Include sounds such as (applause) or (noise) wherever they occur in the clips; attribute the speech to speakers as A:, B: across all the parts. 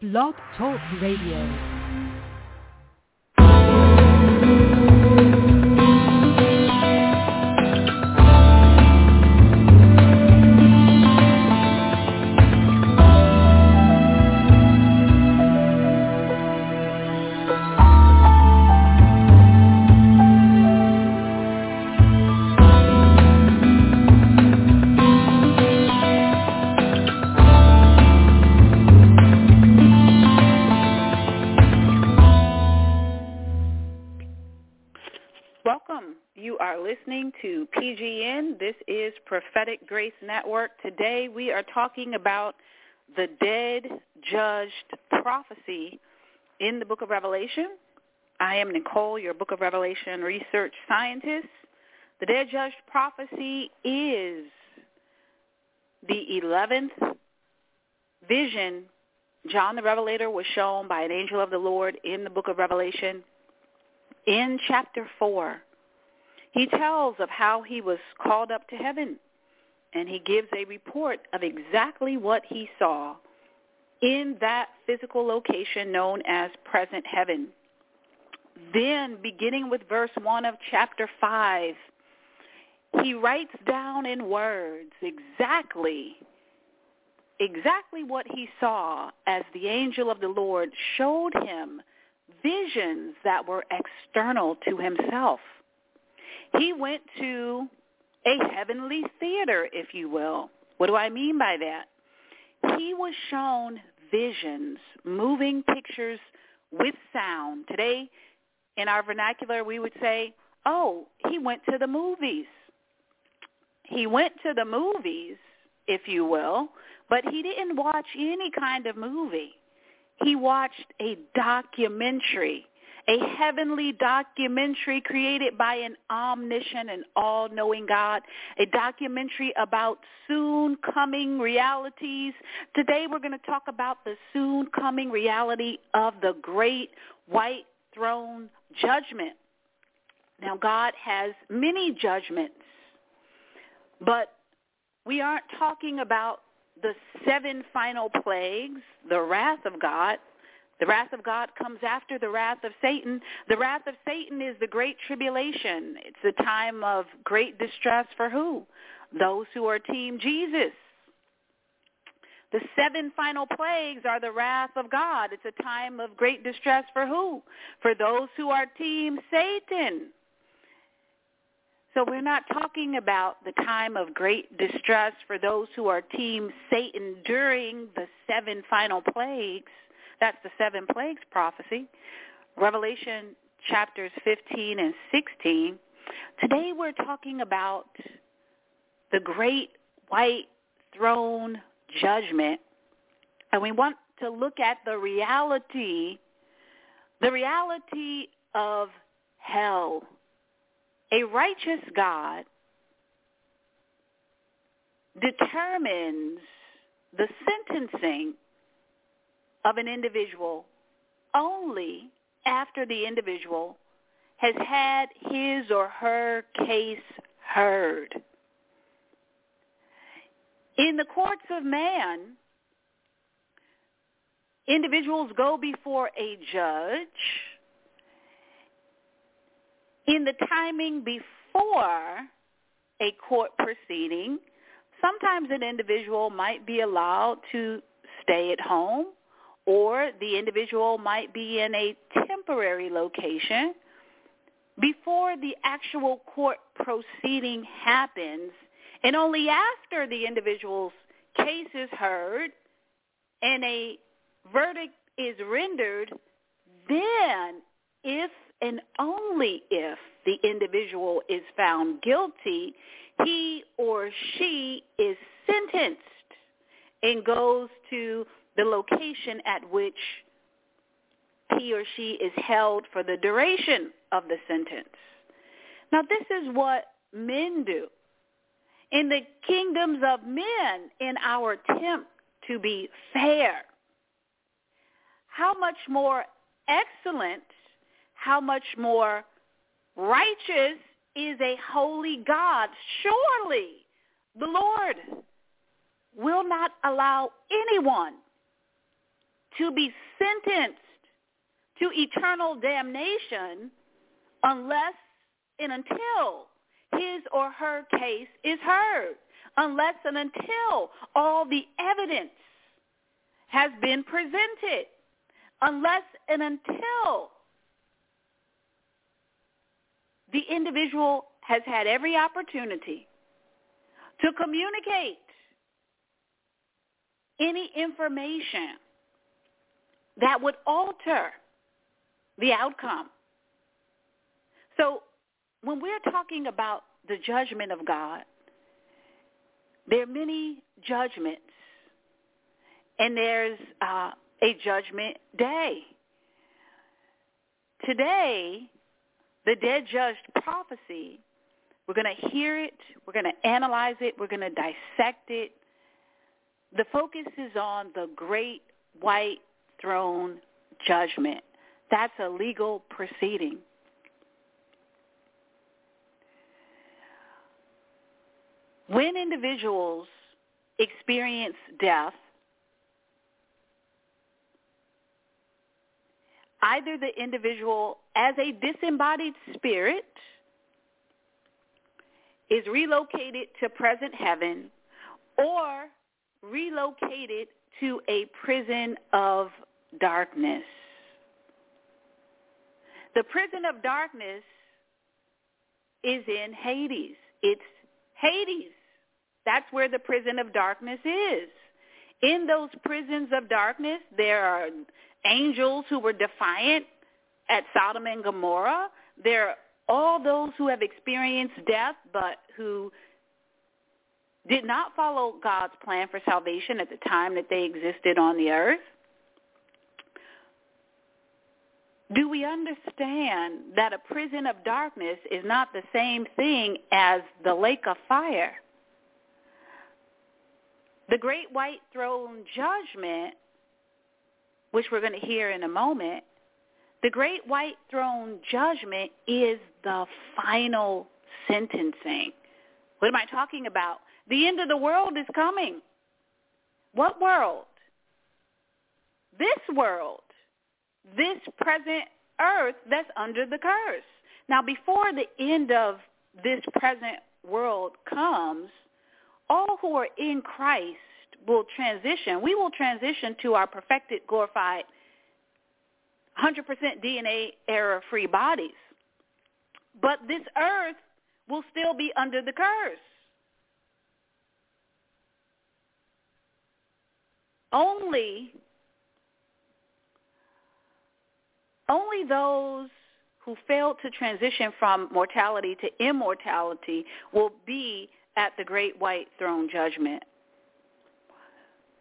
A: Blog Talk Radio.
B: Is Prophetic Grace Network. Today we are talking about the dead judged prophecy in the book of Revelation. I am Nicole, your book of Revelation research scientist. The dead judged prophecy is the 11th vision John the Revelator was shown by an angel of the Lord in the book of Revelation in chapter 4, he tells of how he was called up to heaven, and he gives a report of exactly what he saw in that physical location known as present heaven. Then, beginning with verse 1 of chapter 5, he writes down in words exactly exactly what he saw as the angel of the Lord showed him visions that were external to himself. He went to a heavenly theater, if you will. What do I mean by that? He was shown visions, moving pictures with sound. Today, in our vernacular, we would say, oh, he went to the movies. He went to the movies, if you will, but he didn't watch any kind of movie he watched a documentary, a heavenly documentary created by an omniscient and all-knowing God, a documentary about soon coming realities. Today we're going to talk about the soon coming reality of the great white throne judgment. Now God has many judgments, but we aren't talking about the seven final plagues, the wrath of God. The wrath of God comes after the wrath of Satan. The wrath of Satan is the great tribulation. It's a time of great distress for who? Those who are team Jesus. The seven final plagues are the wrath of God. It's a time of great distress for who? For those who are team Satan. So we're not talking about the time of great distress for those who are team Satan during the seven final plagues. That's the seven plagues prophecy. Revelation chapters 15 and 16. Today we're talking about the great white throne judgment. And we want to look at the reality, the reality of hell a righteous God determines the sentencing of an individual only after the individual has had his or her case heard. In the courts of man, individuals go before a judge in the timing before a court proceeding, sometimes an individual might be allowed to stay at home or the individual might be in a temporary location before the actual court proceeding happens and only after the individual's case is heard and a verdict is rendered, then if and only if the individual is found guilty, he or she is sentenced and goes to the location at which he or she is held for the duration of the sentence. Now this is what men do. In the kingdoms of men, in our attempt to be fair, how much more excellent how much more righteous is a holy God. Surely the Lord will not allow anyone to be sentenced to eternal damnation unless and until his or her case is heard, unless and until all the evidence has been presented, unless and until the individual has had every opportunity to communicate any information that would alter the outcome. So when we're talking about the judgment of God, there are many judgments, and there's uh, a judgment day. Today, the dead judged prophecy, we're going to hear it, we're going to analyze it, we're going to dissect it. The focus is on the great white throne judgment. That's a legal proceeding. When individuals experience death, either the individual as a disembodied spirit is relocated to present heaven or relocated to a prison of darkness. The prison of darkness is in Hades. It's Hades. That's where the prison of darkness is. In those prisons of darkness, there are angels who were defiant at Sodom and Gomorrah. There are all those who have experienced death but who did not follow God's plan for salvation at the time that they existed on the earth. Do we understand that a prison of darkness is not the same thing as the lake of fire? The great white throne judgment, which we're going to hear in a moment, the great white throne judgment is the final sentencing. What am I talking about? The end of the world is coming. What world? This world. This present earth that's under the curse. Now, before the end of this present world comes, all who are in Christ will transition. We will transition to our perfected, glorified, 100% DNA error-free bodies. But this earth will still be under the curse. Only only those who failed to transition from mortality to immortality will be at the great white throne judgment.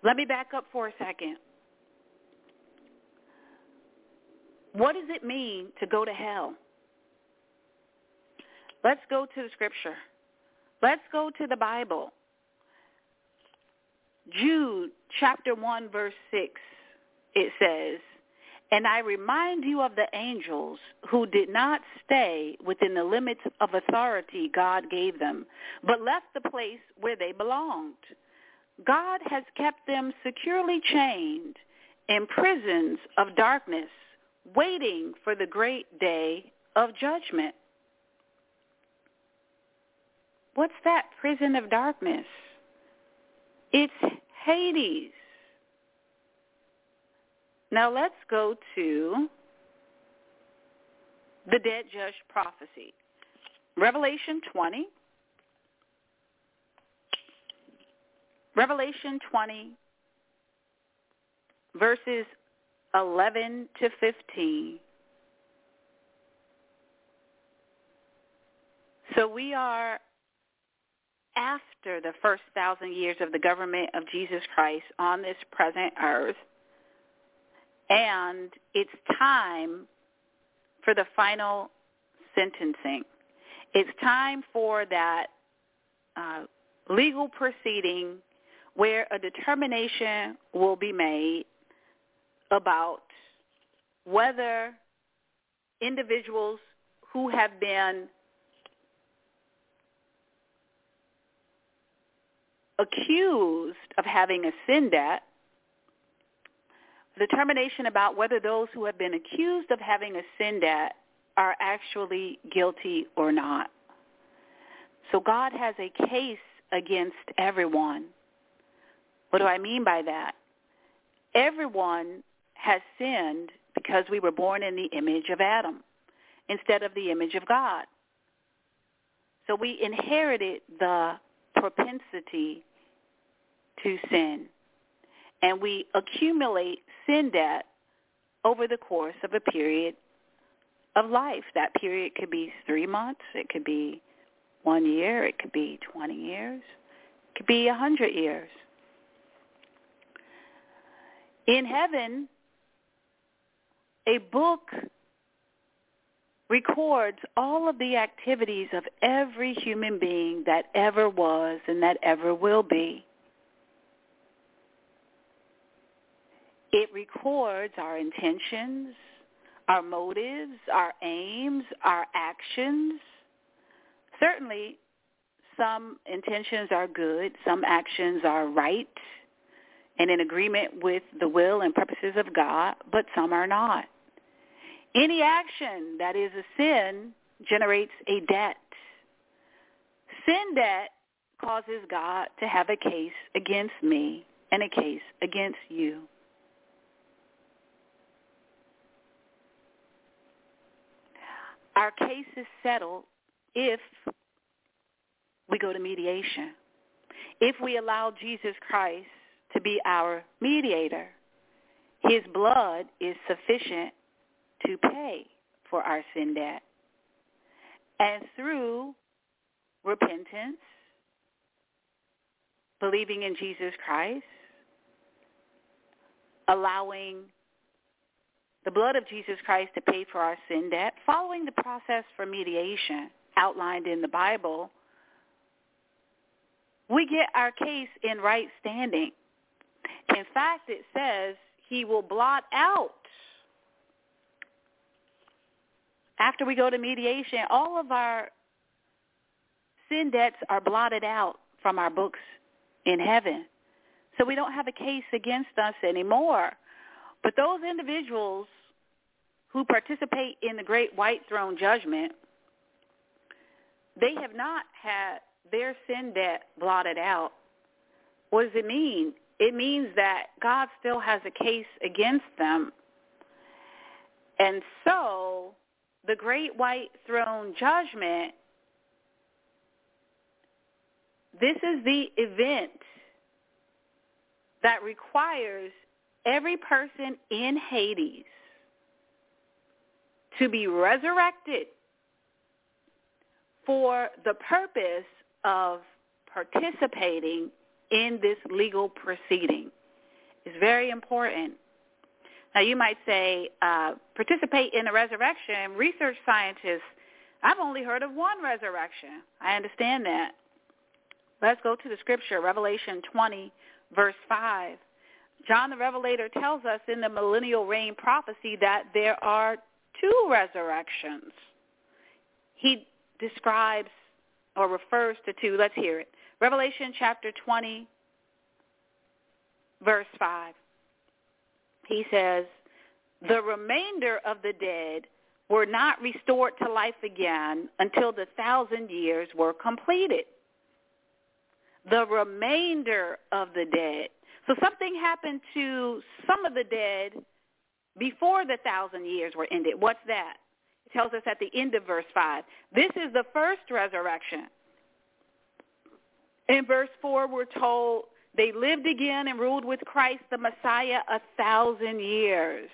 B: Let me back up for a second. What does it mean to go to hell? Let's go to the scripture. Let's go to the Bible. Jude chapter 1 verse 6, it says, and I remind you of the angels who did not stay within the limits of authority God gave them, but left the place where they belonged. God has kept them securely chained in prisons of darkness, waiting for the great day of judgment. What's that prison of darkness? It's Hades. Now let's go to the dead judge prophecy. Revelation 20. Revelation 20, verses 11 to 15. So we are after the first thousand years of the government of Jesus Christ on this present earth and it's time for the final sentencing. It's time for that uh, legal proceeding where a determination will be made about whether individuals who have been accused of having a sin debt determination about whether those who have been accused of having a sin debt are actually guilty or not. So God has a case against everyone. What do I mean by that? Everyone has sinned because we were born in the image of Adam instead of the image of God. So we inherited the propensity to sin. And we accumulate sin debt over the course of a period of life. That period could be three months. It could be one year. It could be 20 years. It could be a 100 years. In heaven, a book records all of the activities of every human being that ever was and that ever will be. It records our intentions, our motives, our aims, our actions. Certainly, some intentions are good, some actions are right and in agreement with the will and purposes of God, but some are not. Any action that is a sin generates a debt. Sin debt causes God to have a case against me and a case against you. Our case is settled if we go to mediation. If we allow Jesus Christ to be our mediator, his blood is sufficient to pay for our sin debt. And through repentance, believing in Jesus Christ, allowing the blood of Jesus Christ to pay for our sin debt, following the process for mediation outlined in the Bible, we get our case in right standing. In fact, it says he will blot out after we go to mediation, all of our sin debts are blotted out from our books in heaven. So we don't have a case against us anymore. But those individuals who participate in the great white throne judgment, they have not had their sin debt blotted out. What does it mean? It means that God still has a case against them. And so the great white throne judgment, this is the event that requires every person in Hades to be resurrected for the purpose of participating in this legal proceeding. It's very important. Now you might say, uh, participate in the resurrection. Research scientists, I've only heard of one resurrection. I understand that. Let's go to the scripture, Revelation 20, verse 5. John the Revelator tells us in the millennial reign prophecy that there are two resurrections. He describes or refers to two. Let's hear it. Revelation chapter 20, verse 5 he says, the remainder of the dead were not restored to life again until the thousand years were completed. The remainder of the dead. So something happened to some of the dead before the thousand years were ended. What's that? It tells us at the end of verse 5. This is the first resurrection. In verse 4, we're told they lived again and ruled with Christ the Messiah a thousand years.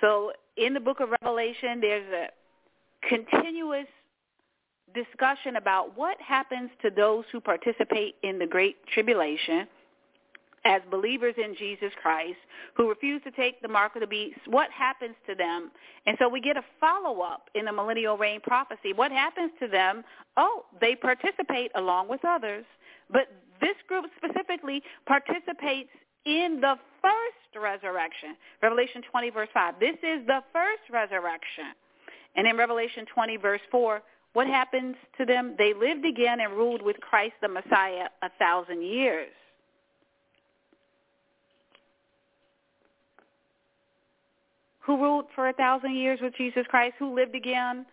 B: So in the book of Revelation, there's a continuous discussion about what happens to those who participate in the Great Tribulation as believers in Jesus Christ who refuse to take the mark of the beast, what happens to them? And so we get a follow-up in the millennial reign prophecy. What happens to them? Oh, they participate along with others, but this group specifically participates in the first resurrection. Revelation 20, verse 5. This is the first resurrection. And in Revelation 20, verse 4, what happens to them? They lived again and ruled with Christ the Messiah a thousand years. Who ruled for a thousand years with Jesus Christ, who lived again.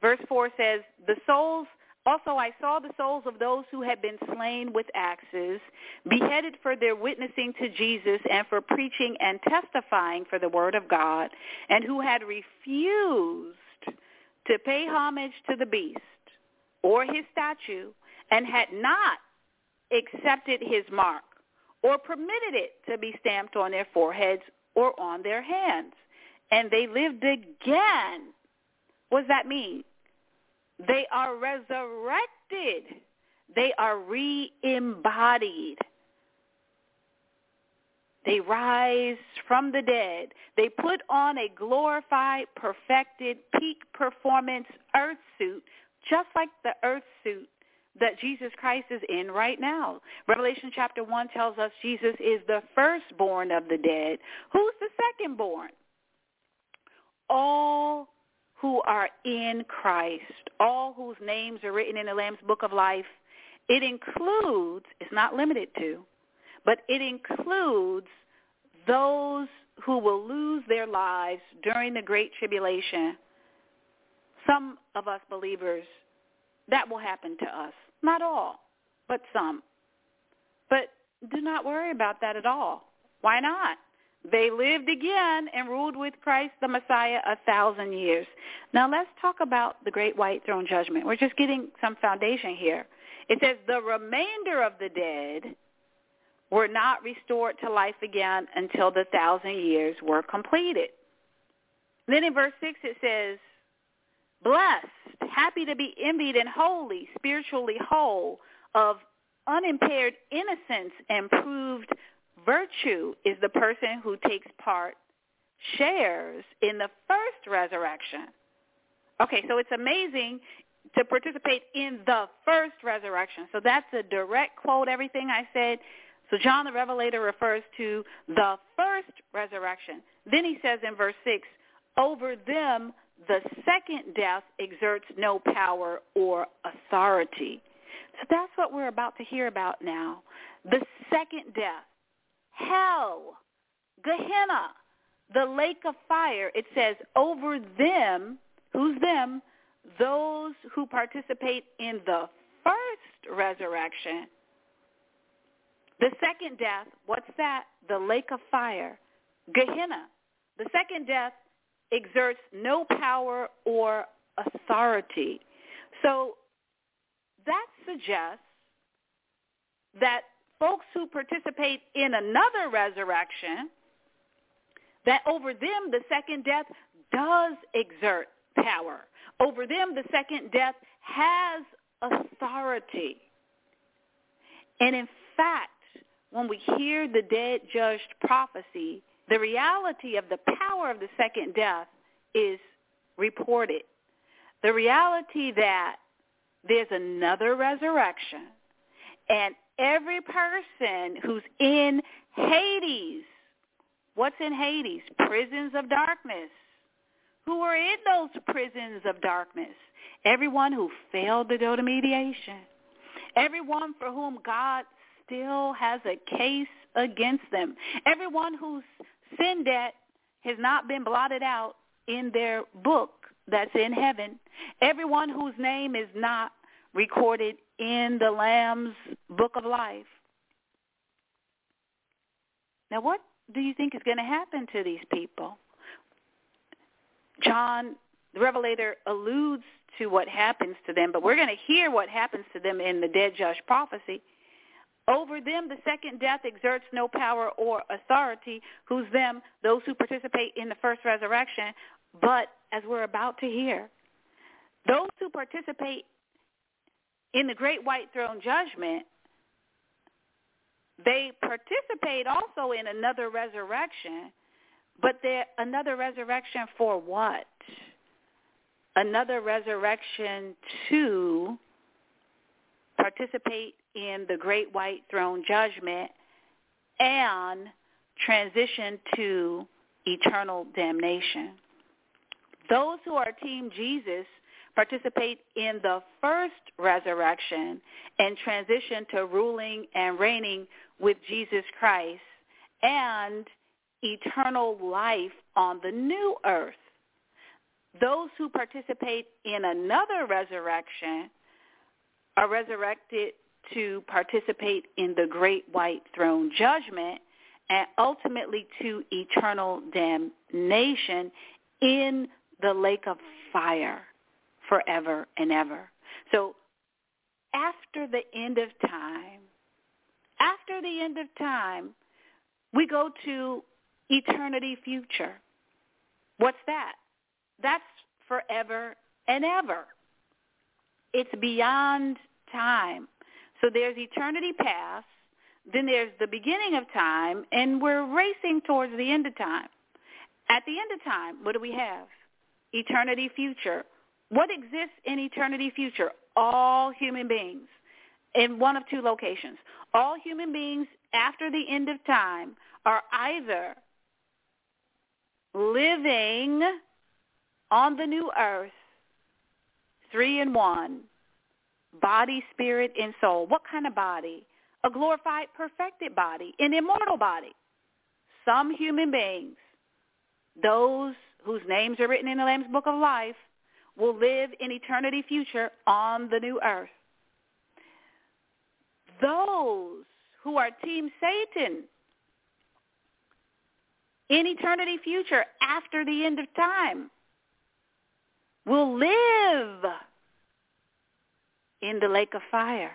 B: Verse 4 says, the souls, also I saw the souls of those who had been slain with axes, beheaded for their witnessing to Jesus and for preaching and testifying for the word of God, and who had refused to pay homage to the beast or his statue and had not accepted his mark or permitted it to be stamped on their foreheads or on their hands. And they lived again. What does that mean? They are resurrected. They are re-embodied. They rise from the dead. They put on a glorified, perfected, peak performance earth suit, just like the earth suit that Jesus Christ is in right now. Revelation chapter 1 tells us Jesus is the firstborn of the dead. Who's the secondborn? All who are in Christ, all whose names are written in the Lamb's book of life. It includes, it's not limited to, but it includes those who will lose their lives during the Great Tribulation. Some of us believers, that will happen to us. Not all, but some. But do not worry about that at all. Why not? They lived again and ruled with Christ the Messiah a thousand years. Now let's talk about the great white throne judgment. We're just getting some foundation here. It says the remainder of the dead were not restored to life again until the thousand years were completed. Then in verse 6 it says, blessed, happy to be envied and holy, spiritually whole, of unimpaired innocence and proved virtue is the person who takes part, shares in the first resurrection. Okay, so it's amazing to participate in the first resurrection. So that's a direct quote, everything I said. So John the Revelator refers to the first resurrection. Then he says in verse 6, over them the second death exerts no power or authority. So that's what we're about to hear about now. The second death, hell, Gehenna, the lake of fire. It says over them, who's them? Those who participate in the first resurrection the second death, what's that? The lake of fire, Gehenna. The second death exerts no power or authority. So that suggests that folks who participate in another resurrection, that over them the second death does exert power. Over them the second death has authority. And in fact, when we hear the dead judged prophecy, the reality of the power of the second death is reported. The reality that there's another resurrection and every person who's in Hades, what's in Hades? Prisons of darkness. Who are in those prisons of darkness? Everyone who failed to go to mediation. Everyone for whom God still has a case against them. Everyone whose sin debt has not been blotted out in their book that's in heaven. Everyone whose name is not recorded in the Lamb's book of life. Now what do you think is going to happen to these people? John, the Revelator, alludes to what happens to them, but we're going to hear what happens to them in the dead judge prophecy. Over them the second death exerts no power or authority. Who's them? Those who participate in the first resurrection. But as we're about to hear, those who participate in the great white throne judgment, they participate also in another resurrection, but they're another resurrection for what? Another resurrection to participate in the great white throne judgment and transition to eternal damnation. Those who are Team Jesus participate in the first resurrection and transition to ruling and reigning with Jesus Christ. And eternal life on the new earth. Those who participate in another resurrection are resurrected to participate in the great white throne judgment and ultimately to eternal damnation in the lake of fire forever and ever. So after the end of time, after the end of time, we go to eternity future. What's that? That's forever and ever. It's beyond time. So there's eternity past, then there's the beginning of time, and we're racing towards the end of time. At the end of time, what do we have? Eternity future. What exists in eternity future? All human beings in one of two locations. All human beings after the end of time are either living on the new earth, three in one, body, spirit, and soul. What kind of body? A glorified, perfected body, an immortal body. Some human beings, those whose names are written in the Lamb's Book of Life, will live in eternity future on the new earth. Those who are Team Satan in eternity future after the end of time will live in the lake of fire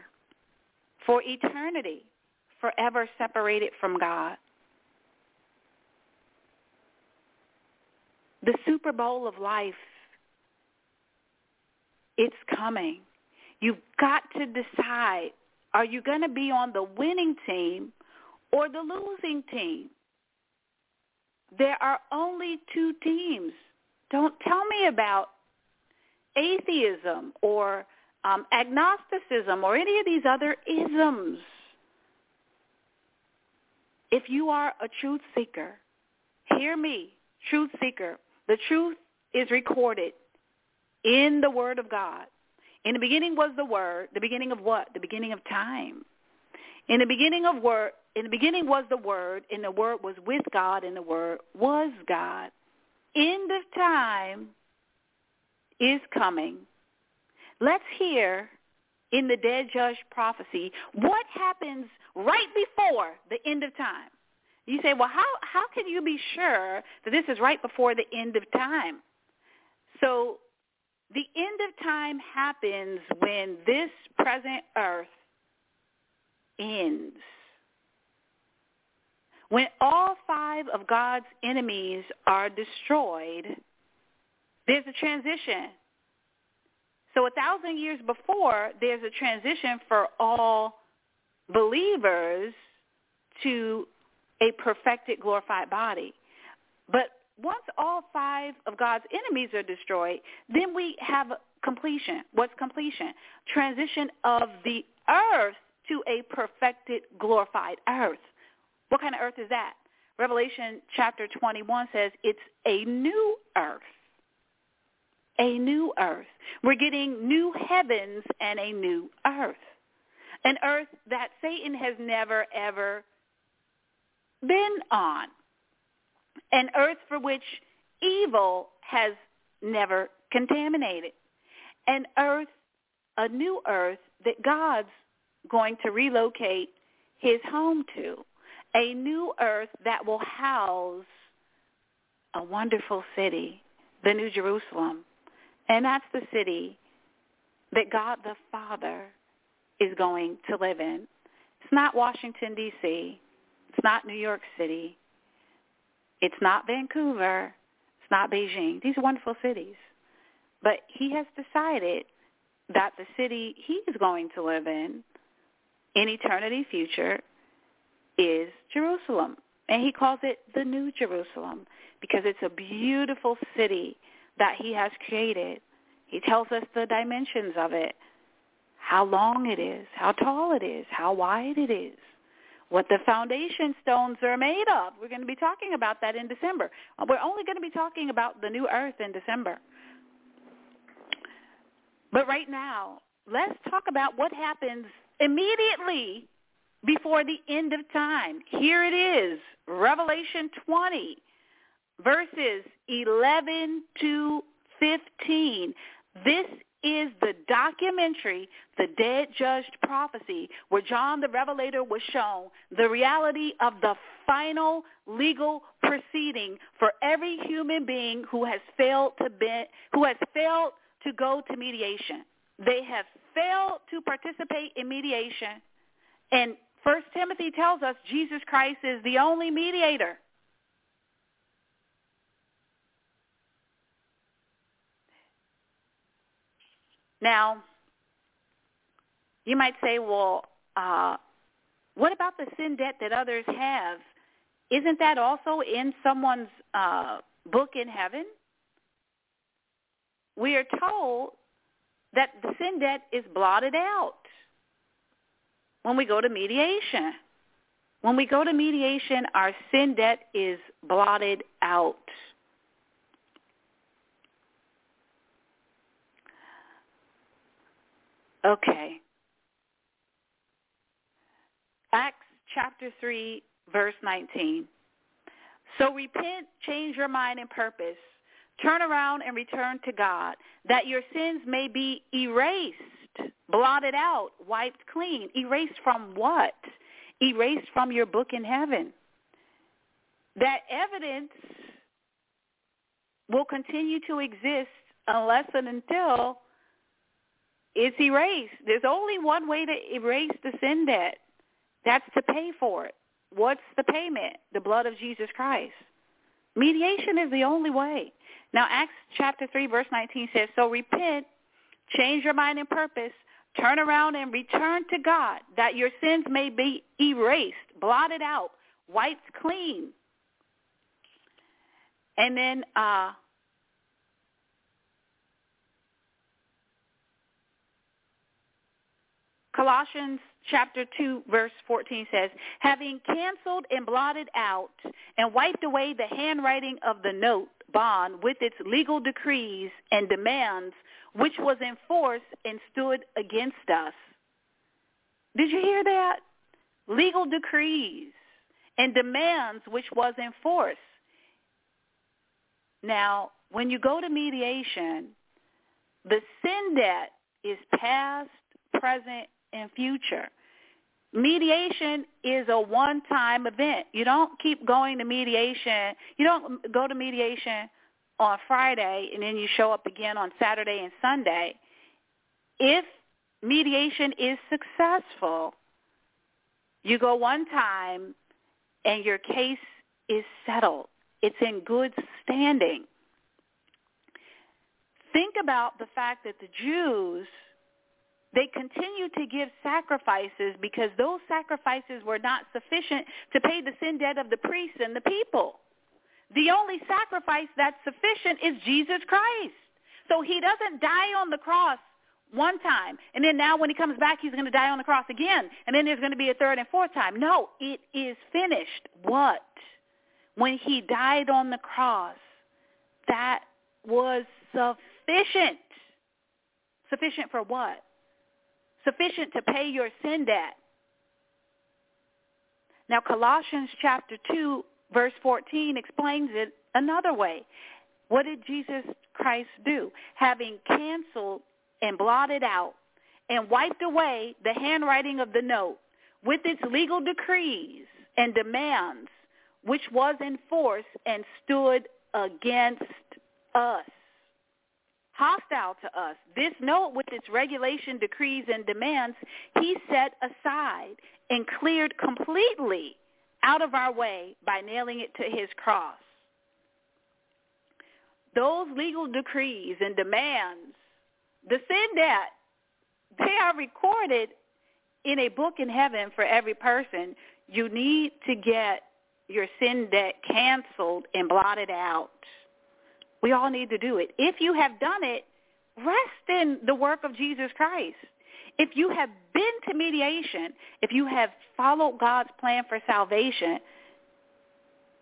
B: for eternity, forever separated from God. The Super Bowl of life, it's coming. You've got to decide, are you going to be on the winning team or the losing team? There are only two teams. Don't tell me about atheism or um, agnosticism or any of these other isms. If you are a truth seeker, hear me, truth seeker. The truth is recorded in the Word of God. In the beginning was the Word. The beginning of what? The beginning of time. In the beginning of Word, in the beginning was the Word, and the Word was with God, and the Word was God. End of time is coming Let's hear in the dead judge prophecy what happens right before the end of time. You say, well, how, how can you be sure that this is right before the end of time? So the end of time happens when this present earth ends. When all five of God's enemies are destroyed, there's a transition so a thousand years before, there's a transition for all believers to a perfected, glorified body. But once all five of God's enemies are destroyed, then we have completion. What's completion? Transition of the earth to a perfected, glorified earth. What kind of earth is that? Revelation chapter 21 says it's a new earth a new earth. We're getting new heavens and a new earth. An earth that Satan has never, ever been on. An earth for which evil has never contaminated. An earth, a new earth that God's going to relocate his home to. A new earth that will house a wonderful city, the New Jerusalem and that's the city that God the Father is going to live in. It's not Washington, D.C. It's not New York City. It's not Vancouver. It's not Beijing. These are wonderful cities. But he has decided that the city he is going to live in in eternity future is Jerusalem. And he calls it the New Jerusalem because it's a beautiful city that he has created. He tells us the dimensions of it, how long it is, how tall it is, how wide it is, what the foundation stones are made of. We're going to be talking about that in December. Uh, we're only going to be talking about the new earth in December. But right now, let's talk about what happens immediately before the end of time. Here it is, Revelation 20, verses 11 to 15. This is the documentary, The Dead Judged Prophecy, where John the Revelator was shown the reality of the final legal proceeding for every human being who has failed to be, who has failed to go to mediation. They have failed to participate in mediation. And First Timothy tells us Jesus Christ is the only mediator. Now, you might say, well, uh, what about the sin debt that others have? Isn't that also in someone's uh, book in heaven? We are told that the sin debt is blotted out when we go to mediation. When we go to mediation, our sin debt is blotted out. Okay. Acts chapter 3, verse 19. So repent, change your mind and purpose. Turn around and return to God, that your sins may be erased, blotted out, wiped clean. Erased from what? Erased from your book in heaven. That evidence will continue to exist unless and until it's erased. There's only one way to erase the sin debt. That's to pay for it. What's the payment? The blood of Jesus Christ. Mediation is the only way. Now, Acts chapter 3, verse 19 says, So repent, change your mind and purpose, turn around and return to God, that your sins may be erased, blotted out, wiped clean. And then uh, Colossians chapter 2 verse 14 says, having canceled and blotted out and wiped away the handwriting of the note bond with its legal decrees and demands which was in force and stood against us. Did you hear that? Legal decrees and demands which was in force. Now, when you go to mediation, the sin debt is past, present, and future. Mediation is a one-time event. You don't keep going to mediation. You don't go to mediation on Friday and then you show up again on Saturday and Sunday. If mediation is successful, you go one time and your case is settled. It's in good standing. Think about the fact that the Jews – they continued to give sacrifices because those sacrifices were not sufficient to pay the sin debt of the priests and the people. The only sacrifice that's sufficient is Jesus Christ. So he doesn't die on the cross one time, and then now when he comes back, he's going to die on the cross again, and then there's going to be a third and fourth time. No, it is finished. What? When he died on the cross, that was sufficient. Sufficient for what? Sufficient to pay your sin debt. Now Colossians chapter 2 verse 14 explains it another way. What did Jesus Christ do? Having canceled and blotted out and wiped away the handwriting of the note with its legal decrees and demands which was in force and stood against us hostile to us. This note with its regulation, decrees, and demands, he set aside and cleared completely out of our way by nailing it to his cross. Those legal decrees and demands, the sin debt, they are recorded in a book in heaven for every person. You need to get your sin debt canceled and blotted out. We all need to do it. If you have done it, rest in the work of Jesus Christ. If you have been to mediation, if you have followed God's plan for salvation,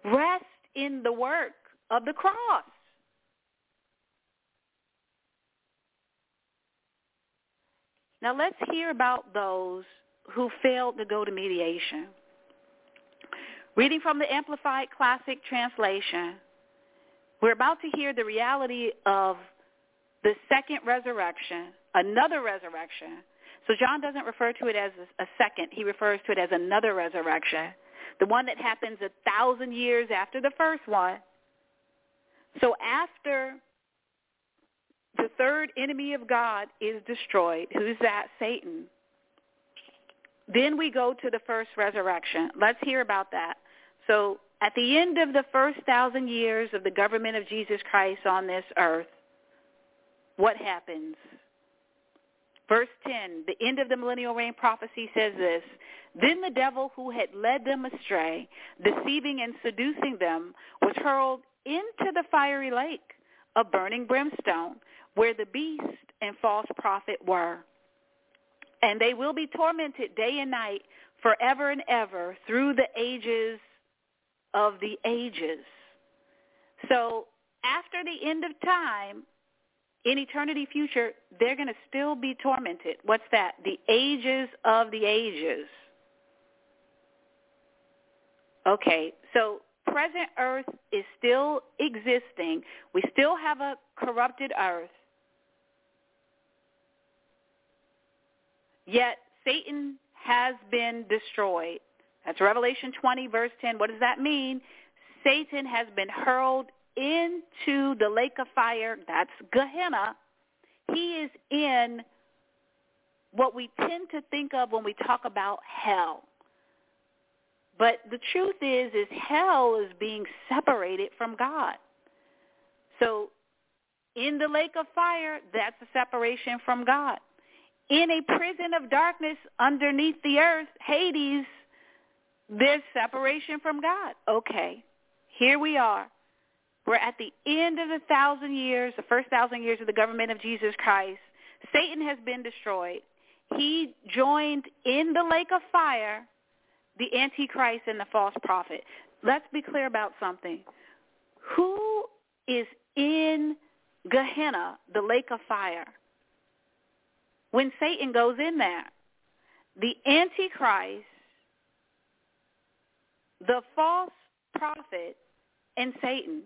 B: rest in the work of the cross. Now let's hear about those who failed to go to mediation. Reading from the Amplified Classic Translation, we're about to hear the reality of the second resurrection, another resurrection. So John doesn't refer to it as a second. He refers to it as another resurrection, the one that happens a thousand years after the first one. So after the third enemy of God is destroyed, who's that? Satan. Then we go to the first resurrection. Let's hear about that. So at the end of the first thousand years of the government of Jesus Christ on this earth, what happens? Verse 10, the end of the millennial reign prophecy says this, Then the devil who had led them astray, deceiving and seducing them, was hurled into the fiery lake of burning brimstone, where the beast and false prophet were. And they will be tormented day and night forever and ever through the ages of the ages. So after the end of time, in eternity future, they're going to still be tormented. What's that? The ages of the ages. Okay, so present earth is still existing. We still have a corrupted earth. Yet Satan has been destroyed. That's Revelation 20, verse 10. What does that mean? Satan has been hurled into the lake of fire. That's Gehenna. He is in what we tend to think of when we talk about hell. But the truth is, is hell is being separated from God. So in the lake of fire, that's a separation from God. In a prison of darkness underneath the earth, Hades, there's separation from God. Okay, here we are. We're at the end of the thousand years, the first thousand years of the government of Jesus Christ. Satan has been destroyed. He joined in the lake of fire the Antichrist and the false prophet. Let's be clear about something. Who is in Gehenna, the lake of fire? When Satan goes in there, the Antichrist, the false prophet, and Satan.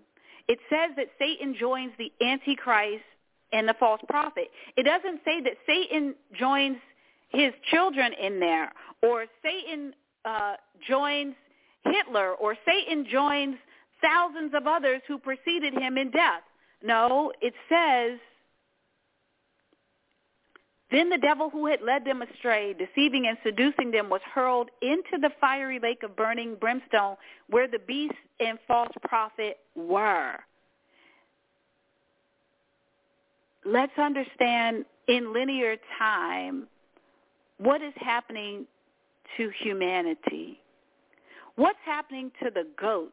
B: It says that Satan joins the Antichrist and the false prophet. It doesn't say that Satan joins his children in there or Satan uh, joins Hitler or Satan joins thousands of others who preceded him in death. No, it says, then the devil who had led them astray, deceiving and seducing them, was hurled into the fiery lake of burning brimstone where the beast and false prophet were. Let's understand in linear time what is happening to humanity. What's happening to the goats?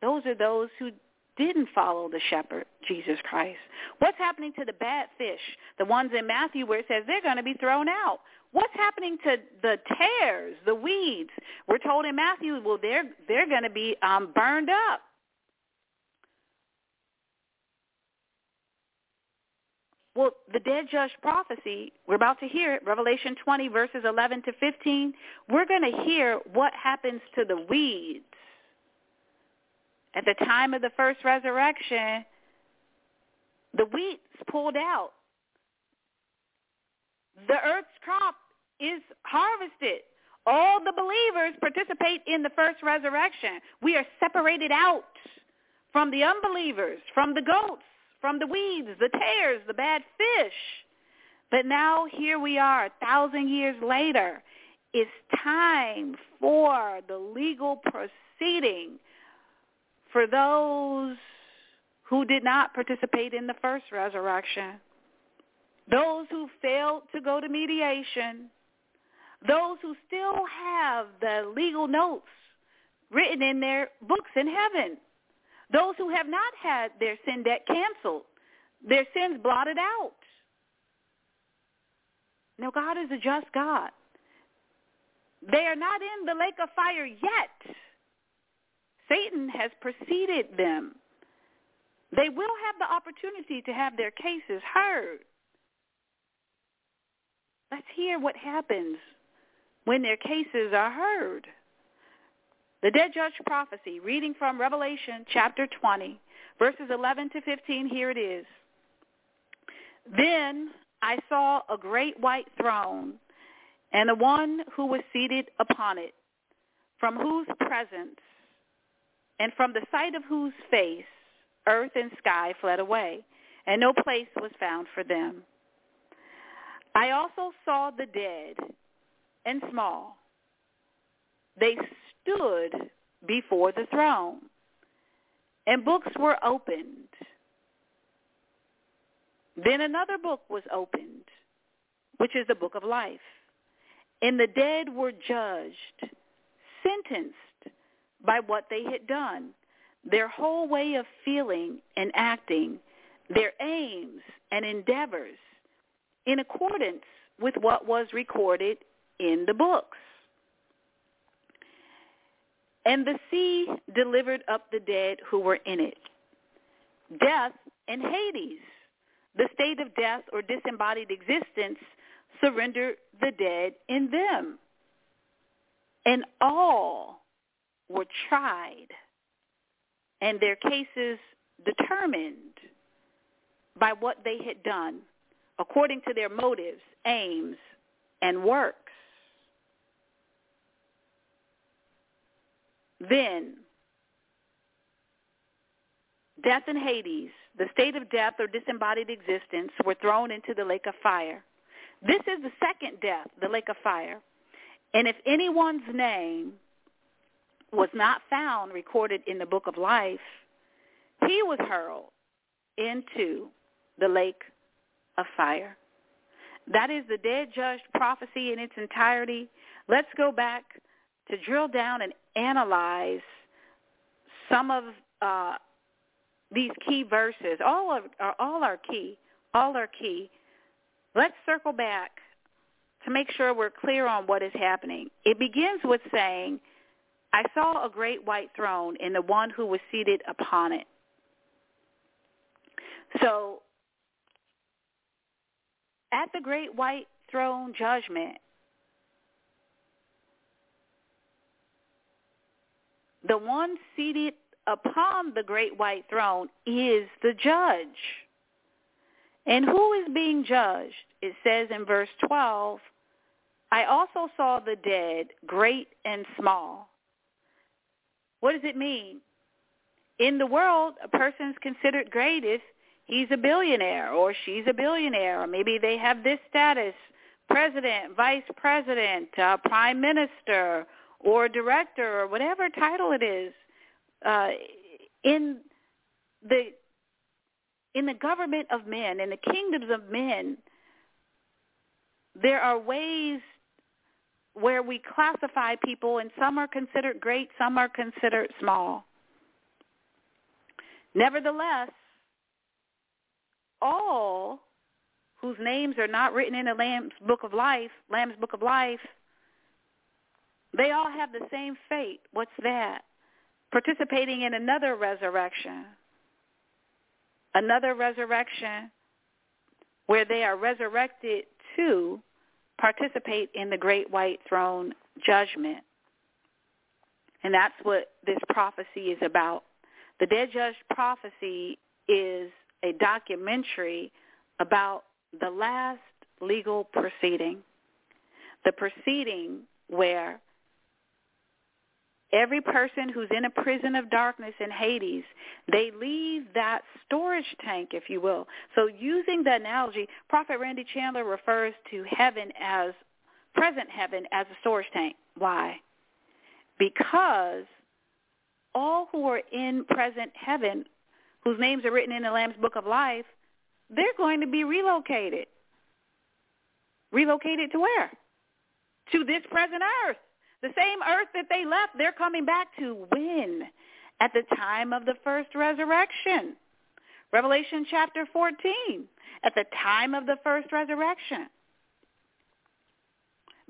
B: Those are those who didn't follow the shepherd, Jesus Christ. What's happening to the bad fish, the ones in Matthew where it says they're going to be thrown out? What's happening to the tares, the weeds? We're told in Matthew, well, they're they're going to be um, burned up. Well, the dead judge prophecy, we're about to hear it, Revelation 20, verses 11 to 15. We're going to hear what happens to the weeds. At the time of the first resurrection, the wheat's pulled out. The earth's crop is harvested. All the believers participate in the first resurrection. We are separated out from the unbelievers, from the goats, from the weeds, the tares, the bad fish. But now here we are, a thousand years later. It's time for the legal proceeding for those who did not participate in the first resurrection, those who failed to go to mediation, those who still have the legal notes written in their books in heaven, those who have not had their sin debt canceled, their sins blotted out. Now, God is a just God. They are not in the lake of fire yet. Satan has preceded them. They will have the opportunity to have their cases heard. Let's hear what happens when their cases are heard. The dead judge prophecy, reading from Revelation chapter 20, verses 11 to 15, here it is. Then I saw a great white throne and the one who was seated upon it, from whose presence and from the sight of whose face earth and sky fled away, and no place was found for them. I also saw the dead and small. They stood before the throne, and books were opened. Then another book was opened, which is the book of life. And the dead were judged, sentenced by what they had done, their whole way of feeling and acting, their aims and endeavors, in accordance with what was recorded in the books. And the sea delivered up the dead who were in it. Death and Hades, the state of death or disembodied existence, surrendered the dead in them. And all were tried and their cases determined by what they had done according to their motives, aims, and works. Then death and Hades, the state of death or disembodied existence, were thrown into the lake of fire. This is the second death, the lake of fire. And if anyone's name was not found recorded in the book of life, he was hurled into the lake of fire. That is the dead judged prophecy in its entirety. Let's go back to drill down and analyze some of uh, these key verses. All of are all are key. All are key. Let's circle back to make sure we're clear on what is happening. It begins with saying, I saw a great white throne and the one who was seated upon it. So at the great white throne judgment, the one seated upon the great white throne is the judge. And who is being judged? It says in verse 12, I also saw the dead, great and small. What does it mean? In the world, a person is considered great if he's a billionaire or she's a billionaire or maybe they have this status, president, vice president, uh, prime minister, or director or whatever title it is. Uh, in the in the government of men, in the kingdoms of men, there are ways where we classify people and some are considered great, some are considered small. Nevertheless, all whose names are not written in the Lamb's Book of Life, Lamb's Book of Life, they all have the same fate. What's that? Participating in another resurrection. Another resurrection where they are resurrected to participate in the great white throne judgment. And that's what this prophecy is about. The Dead Judge prophecy is a documentary about the last legal proceeding, the proceeding where every person who's in a prison of darkness in Hades, they leave that storage tank, if you will. So using the analogy, Prophet Randy Chandler refers to heaven as, present heaven as a storage tank. Why? Because all who are in present heaven, whose names are written in the Lamb's Book of Life, they're going to be relocated. Relocated to where? To this present earth. The same earth that they left, they're coming back to when? At the time of the first resurrection. Revelation chapter 14, at the time of the first resurrection.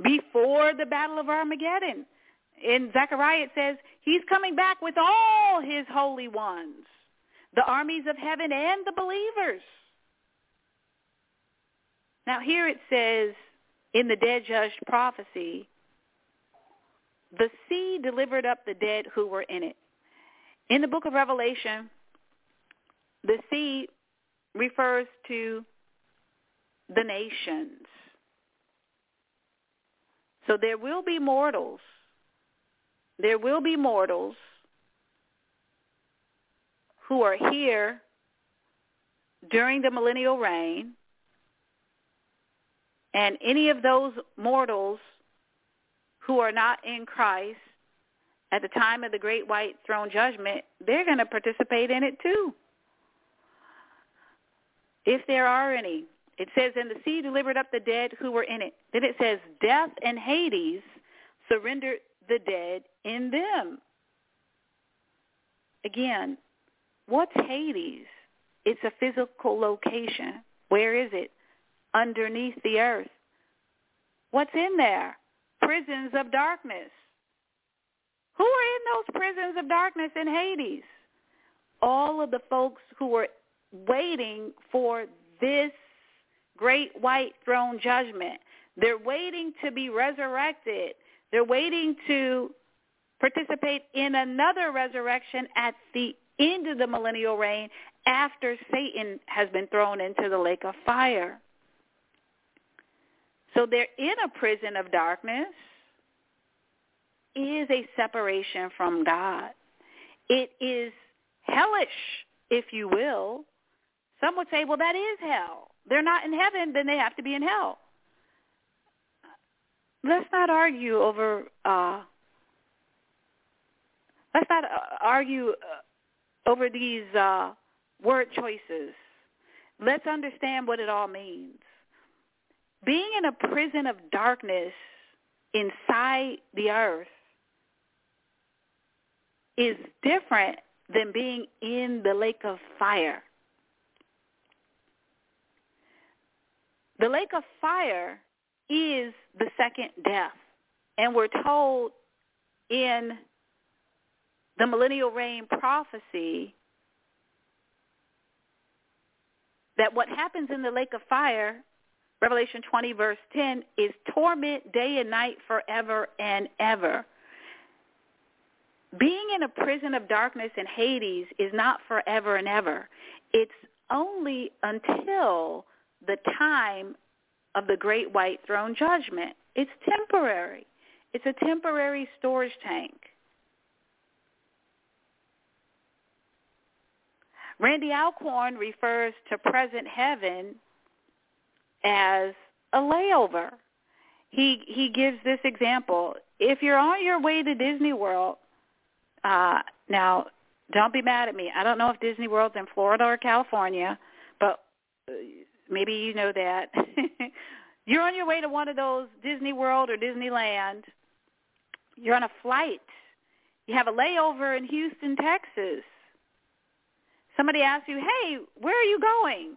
B: Before the battle of Armageddon. In Zechariah it says, he's coming back with all his holy ones, the armies of heaven and the believers. Now here it says in the dead judged prophecy, the sea delivered up the dead who were in it. In the book of Revelation, the sea refers to the nations. So there will be mortals. There will be mortals who are here during the millennial reign. And any of those mortals who are not in Christ at the time of the great white throne judgment, they're going to participate in it too. If there are any. It says, and the sea delivered up the dead who were in it. Then it says, death and Hades surrendered the dead in them. Again, what's Hades? It's a physical location. Where is it? Underneath the earth. What's in there? Prisons of darkness. Who are in those prisons of darkness in Hades? All of the folks who were waiting for this great white throne judgment. They're waiting to be resurrected. They're waiting to participate in another resurrection at the end of the millennial reign after Satan has been thrown into the lake of fire. So they're in a prison of darkness is a separation from God. It is hellish, if you will. Some would say, well, that is hell. They're not in heaven, then they have to be in hell. Let's not argue over. Uh, let's not uh, argue uh, over these uh, word choices. Let's understand what it all means being in a prison of darkness inside the earth is different than being in the lake of fire. The lake of fire is the second death. And we're told in the millennial reign prophecy that what happens in the lake of fire Revelation 20 verse 10 is torment day and night forever and ever. Being in a prison of darkness in Hades is not forever and ever. It's only until the time of the great white throne judgment. It's temporary. It's a temporary storage tank. Randy Alcorn refers to present heaven as a layover. He he gives this example. If you're on your way to Disney World, uh, now don't be mad at me. I don't know if Disney World's in Florida or California, but uh, maybe you know that. (laughs) you're on your way to one of those Disney World or Disneyland. You're on a flight. You have a layover in Houston, Texas. Somebody asks you, "Hey, where are you going?"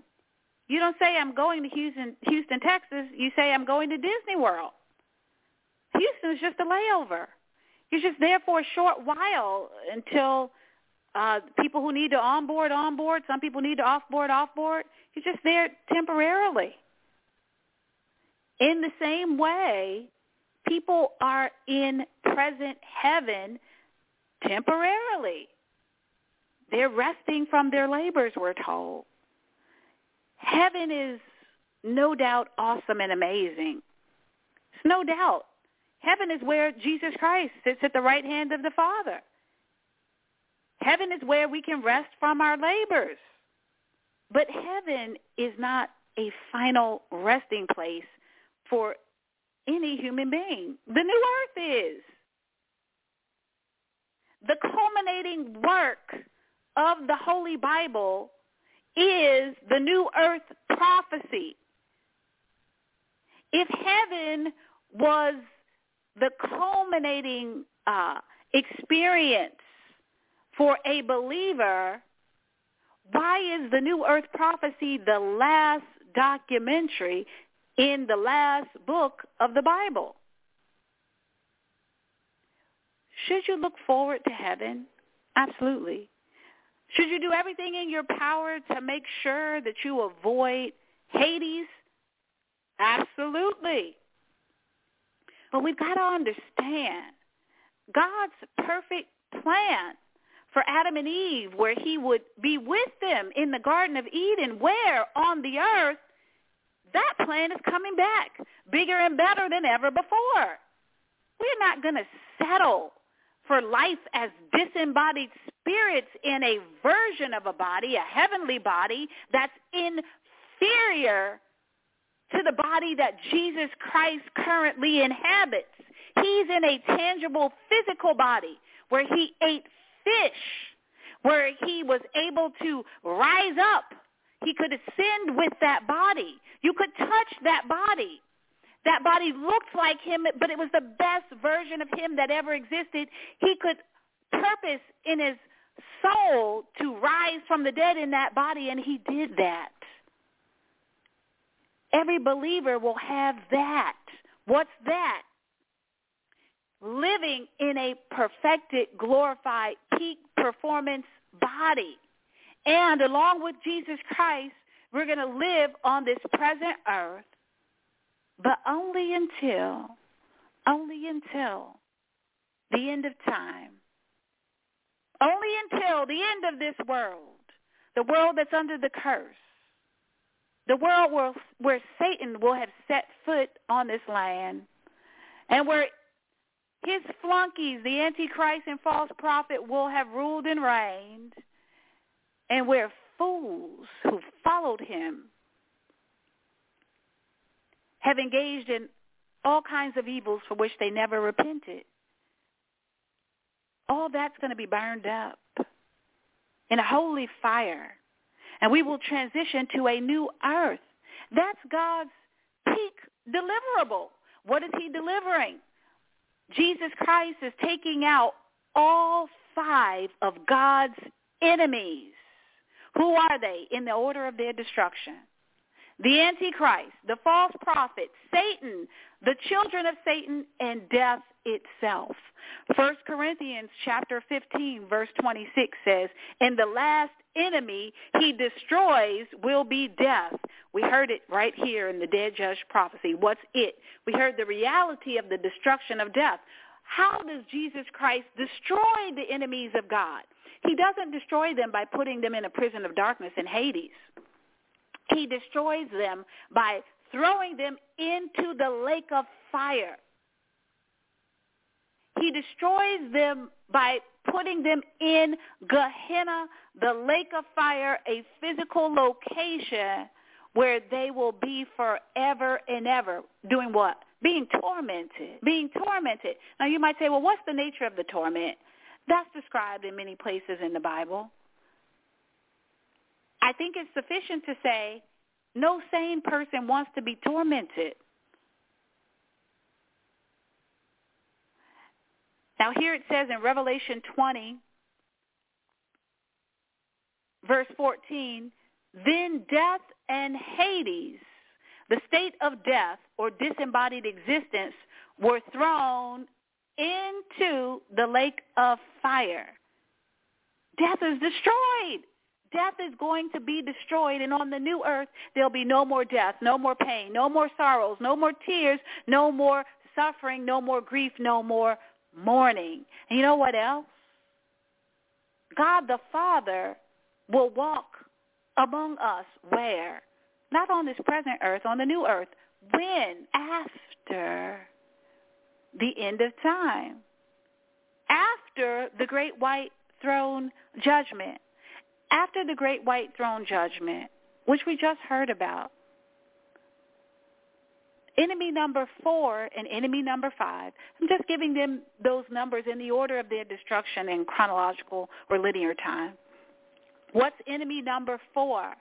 B: You don't say I'm going to Houston, Houston, Texas. You say I'm going to Disney World. Houston's just a layover. You're just there for a short while until uh, people who need to onboard onboard. Some people need to offboard offboard. You're just there temporarily. In the same way, people are in present heaven temporarily. They're resting from their labors, we're told. Heaven is no doubt awesome and amazing. It's no doubt. Heaven is where Jesus Christ sits at the right hand of the Father. Heaven is where we can rest from our labors. But heaven is not a final resting place for any human being. The new earth is. The culminating work of the Holy Bible is the new earth prophecy. If heaven was the culminating uh, experience for a believer, why is the new earth prophecy the last documentary in the last book of the Bible? Should you look forward to heaven? Absolutely. Should you do everything in your power to make sure that you avoid Hades? Absolutely. But we've got to understand God's perfect plan for Adam and Eve where he would be with them in the Garden of Eden where on the earth that plan is coming back bigger and better than ever before. We're not going to settle for life as disembodied spirits in a version of a body, a heavenly body that's inferior to the body that Jesus Christ currently inhabits. He's in a tangible physical body where he ate fish, where he was able to rise up. He could ascend with that body. You could touch that body. That body looked like him, but it was the best version of him that ever existed. He could purpose in his soul to rise from the dead in that body, and he did that. Every believer will have that. What's that? Living in a perfected, glorified, peak performance body. And along with Jesus Christ, we're going to live on this present earth, but only until, only until the end of time. Only until the end of this world, the world that's under the curse the world where, where Satan will have set foot on this land and where his flunkies, the Antichrist and false prophet, will have ruled and reigned and where fools who followed him have engaged in all kinds of evils for which they never repented. All that's going to be burned up in a holy fire and we will transition to a new earth. That's God's peak deliverable. What is he delivering? Jesus Christ is taking out all five of God's enemies. Who are they in the order of their destruction? The Antichrist, the false prophet, Satan, the children of Satan, and death itself. First Corinthians chapter 15 verse 26 says, "And the last enemy he destroys will be death. We heard it right here in the dead judge prophecy. What's it? We heard the reality of the destruction of death. How does Jesus Christ destroy the enemies of God? He doesn't destroy them by putting them in a prison of darkness in Hades. He destroys them by throwing them into the lake of fire. He destroys them by putting them in Gehenna, the lake of fire, a physical location where they will be forever and ever. Doing what? Being tormented. Being tormented. Now you might say, well, what's the nature of the torment? That's described in many places in the Bible. I think it's sufficient to say no sane person wants to be tormented. Now here it says in Revelation 20, verse 14, then death and Hades, the state of death or disembodied existence, were thrown into the lake of fire. Death is destroyed. Death is going to be destroyed, and on the new earth, there'll be no more death, no more pain, no more sorrows, no more tears, no more suffering, no more grief, no more mourning. And you know what else? God the Father will walk among us where? Not on this present earth, on the new earth. When? After the end of time. After the great white throne judgment. After the great white throne judgment, which we just heard about. Enemy number four and enemy number five, I'm just giving them those numbers in the order of their destruction in chronological or linear time. What's enemy number four?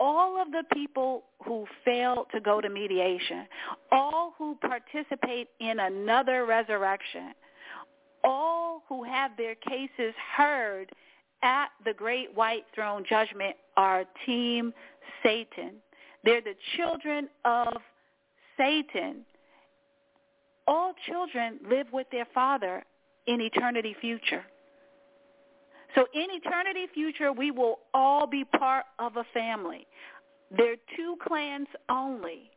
B: All of the people who fail to go to mediation, all who participate in another resurrection, all who have their cases heard at the great white throne judgment are Team Satan. They're the children of Satan, all children live with their father in eternity future. So in eternity future, we will all be part of a family. There are two clans only,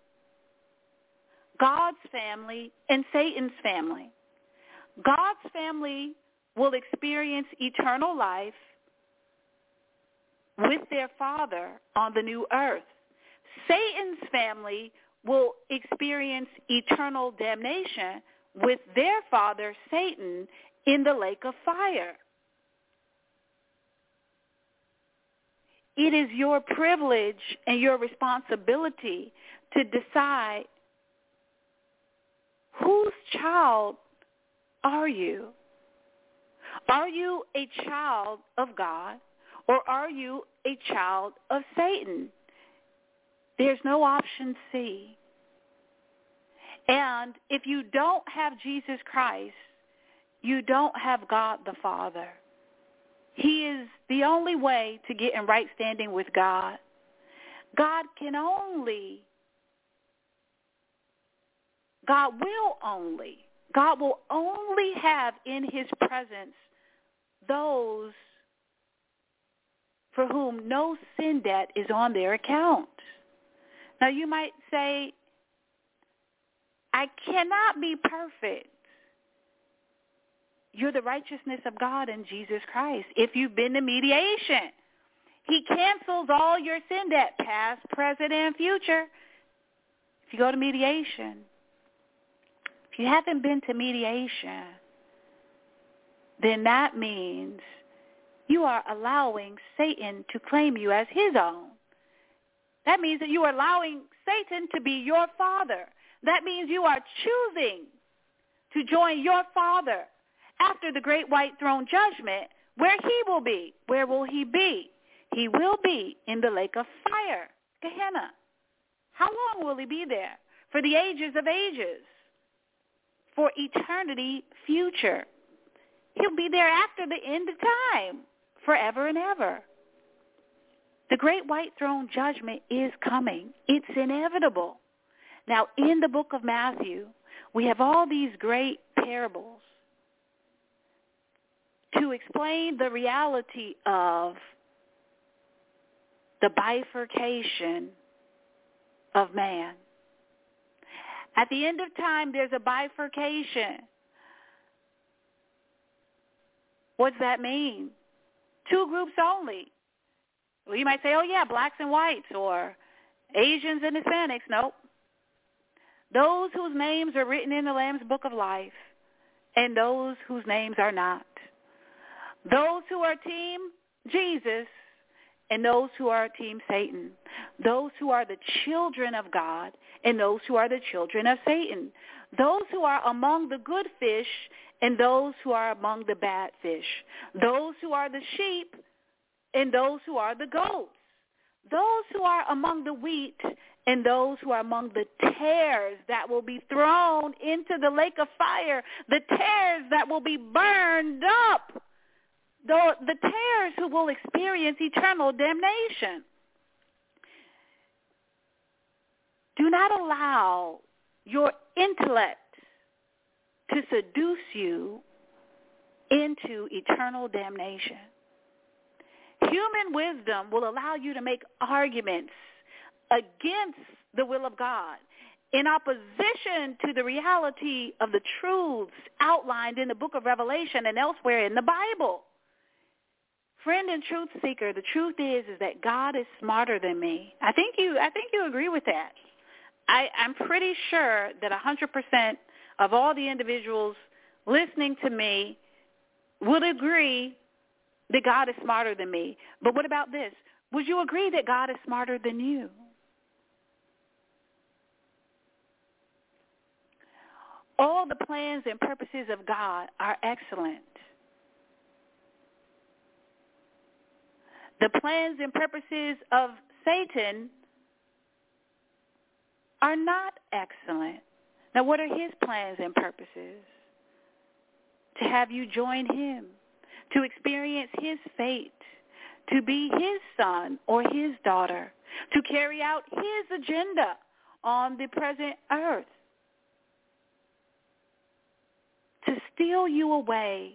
B: God's family and Satan's family. God's family will experience eternal life with their father on the new earth. Satan's family will experience eternal damnation with their father, Satan, in the lake of fire. It is your privilege and your responsibility to decide whose child are you? Are you a child of God or are you a child of Satan? There's no option C. And if you don't have Jesus Christ, you don't have God the Father. He is the only way to get in right standing with God. God can only, God will only, God will only have in his presence those for whom no sin debt is on their account. Now you might say, I cannot be perfect. You're the righteousness of God in Jesus Christ. If you've been to mediation, he cancels all your sin debt, past, present, and future. If you go to mediation, if you haven't been to mediation, then that means you are allowing Satan to claim you as his own. That means that you are allowing Satan to be your father. That means you are choosing to join your father after the great white throne judgment, where he will be. Where will he be? He will be in the lake of fire, Gehenna. How long will he be there? For the ages of ages. For eternity future. He'll be there after the end of time, forever and ever. The great white throne judgment is coming. It's inevitable. Now, in the book of Matthew, we have all these great parables to explain the reality of the bifurcation of man. At the end of time, there's a bifurcation. What does that mean? Two groups only. Well, you might say, oh, yeah, blacks and whites or Asians and Hispanics. Nope. Those whose names are written in the Lamb's Book of Life and those whose names are not. Those who are team Jesus and those who are team Satan. Those who are the children of God and those who are the children of Satan. Those who are among the good fish and those who are among the bad fish. Those who are the sheep and those who are the goats. Those who are among the wheat and those who are among the tares that will be thrown into the lake of fire, the tares that will be burned up the, the tares who will experience eternal damnation. Do not allow your intellect to seduce you into eternal damnation. Human wisdom will allow you to make arguments against the will of God in opposition to the reality of the truths outlined in the book of Revelation and elsewhere in the Bible. Friend and truth seeker, the truth is is that God is smarter than me. I think you I think you agree with that. I, I'm pretty sure that 100% of all the individuals listening to me would agree that God is smarter than me. But what about this? Would you agree that God is smarter than you? All the plans and purposes of God are excellent. The plans and purposes of Satan are not excellent. Now, what are his plans and purposes? To have you join him, to experience his fate, to be his son or his daughter, to carry out his agenda on the present earth, to steal you away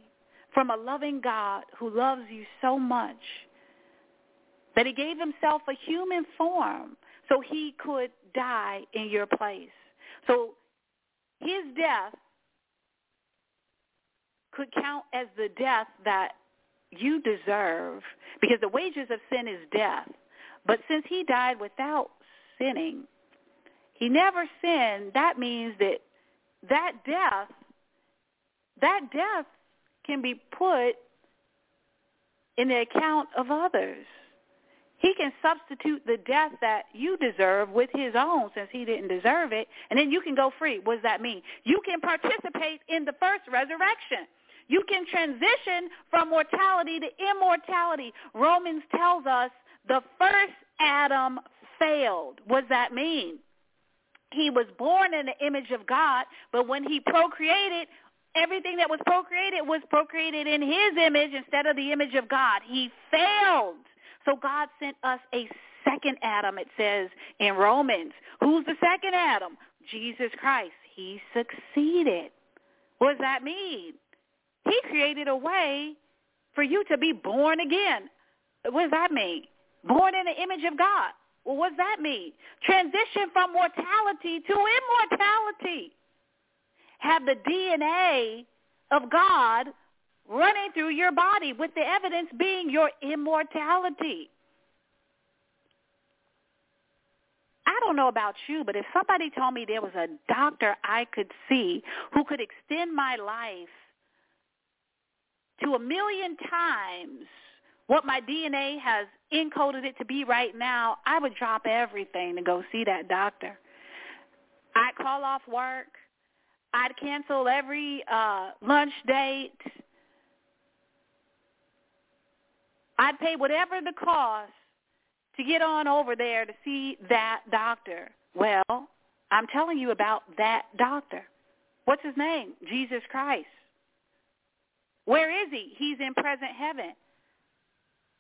B: from a loving God who loves you so much that he gave himself a human form so he could die in your place. So his death could count as the death that you deserve because the wages of sin is death. But since he died without sinning, he never sinned. That means that that death, that death can be put in the account of others. He can substitute the death that you deserve with his own since he didn't deserve it, and then you can go free. What does that mean? You can participate in the first resurrection. You can transition from mortality to immortality. Romans tells us the first Adam failed. What does that mean? He was born in the image of God, but when he procreated, everything that was procreated was procreated in his image instead of the image of God. He failed. So God sent us a second Adam, it says in Romans. Who's the second Adam? Jesus Christ. He succeeded. What does that mean? He created a way for you to be born again. What does that mean? Born in the image of God. Well, what does that mean? Transition from mortality to immortality. Have the DNA of God running through your body with the evidence being your immortality. I don't know about you, but if somebody told me there was a doctor I could see who could extend my life to a million times what my DNA has encoded it to be right now, I would drop everything to go see that doctor. I'd call off work. I'd cancel every uh lunch date. I'd pay whatever the cost to get on over there to see that doctor. Well, I'm telling you about that doctor. What's his name? Jesus Christ. Where is he? He's in present heaven.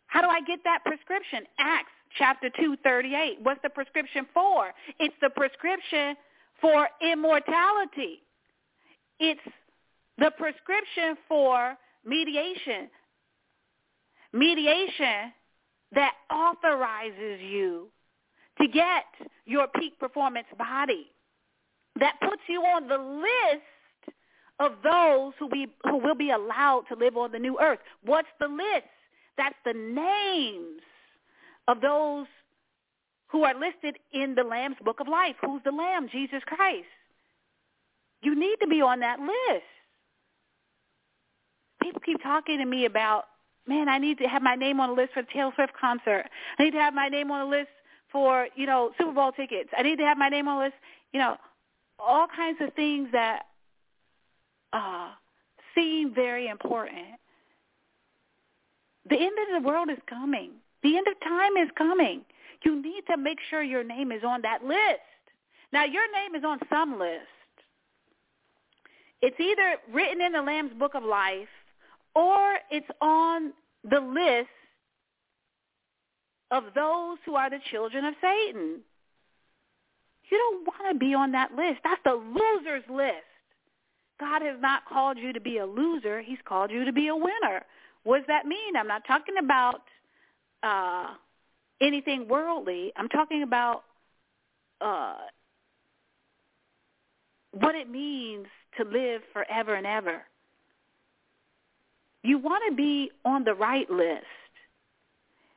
B: How do I get that prescription? Acts chapter 238. What's the prescription for? It's the prescription for immortality. It's the prescription for mediation. Mediation that authorizes you to get your peak performance body. That puts you on the list of those who, be, who will be allowed to live on the new earth. What's the list? That's the names of those who are listed in the Lamb's Book of Life. Who's the Lamb? Jesus Christ. You need to be on that list. People keep talking to me about, man, I need to have my name on the list for the Taylor Swift concert. I need to have my name on the list for, you know, Super Bowl tickets. I need to have my name on the list, you know, all kinds of things that uh, seem very important. The end of the world is coming. The end of time is coming. You need to make sure your name is on that list. Now, your name is on some list. It's either written in the Lamb's Book of Life or it's on the list of those who are the children of Satan. You don't want to be on that list. That's the loser's list. God has not called you to be a loser. He's called you to be a winner. What does that mean? I'm not talking about uh, anything worldly. I'm talking about uh, what it means to live forever and ever. You want to be on the right list.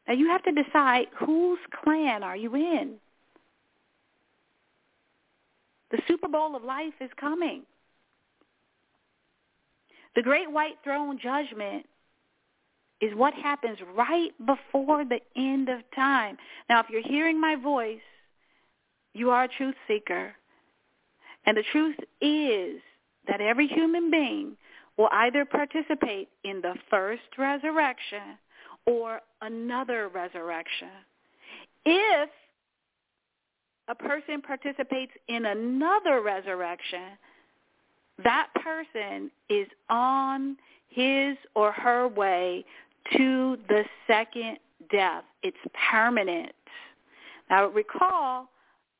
B: Now you have to decide whose clan are you in. The Super Bowl of life is coming. The great white throne judgment is what happens right before the end of time. Now, if you're hearing my voice, you are a truth seeker. And the truth is that every human being will either participate in the first resurrection or another resurrection. If a person participates in another resurrection, that person is on his or her way to the second death. It's permanent. Now recall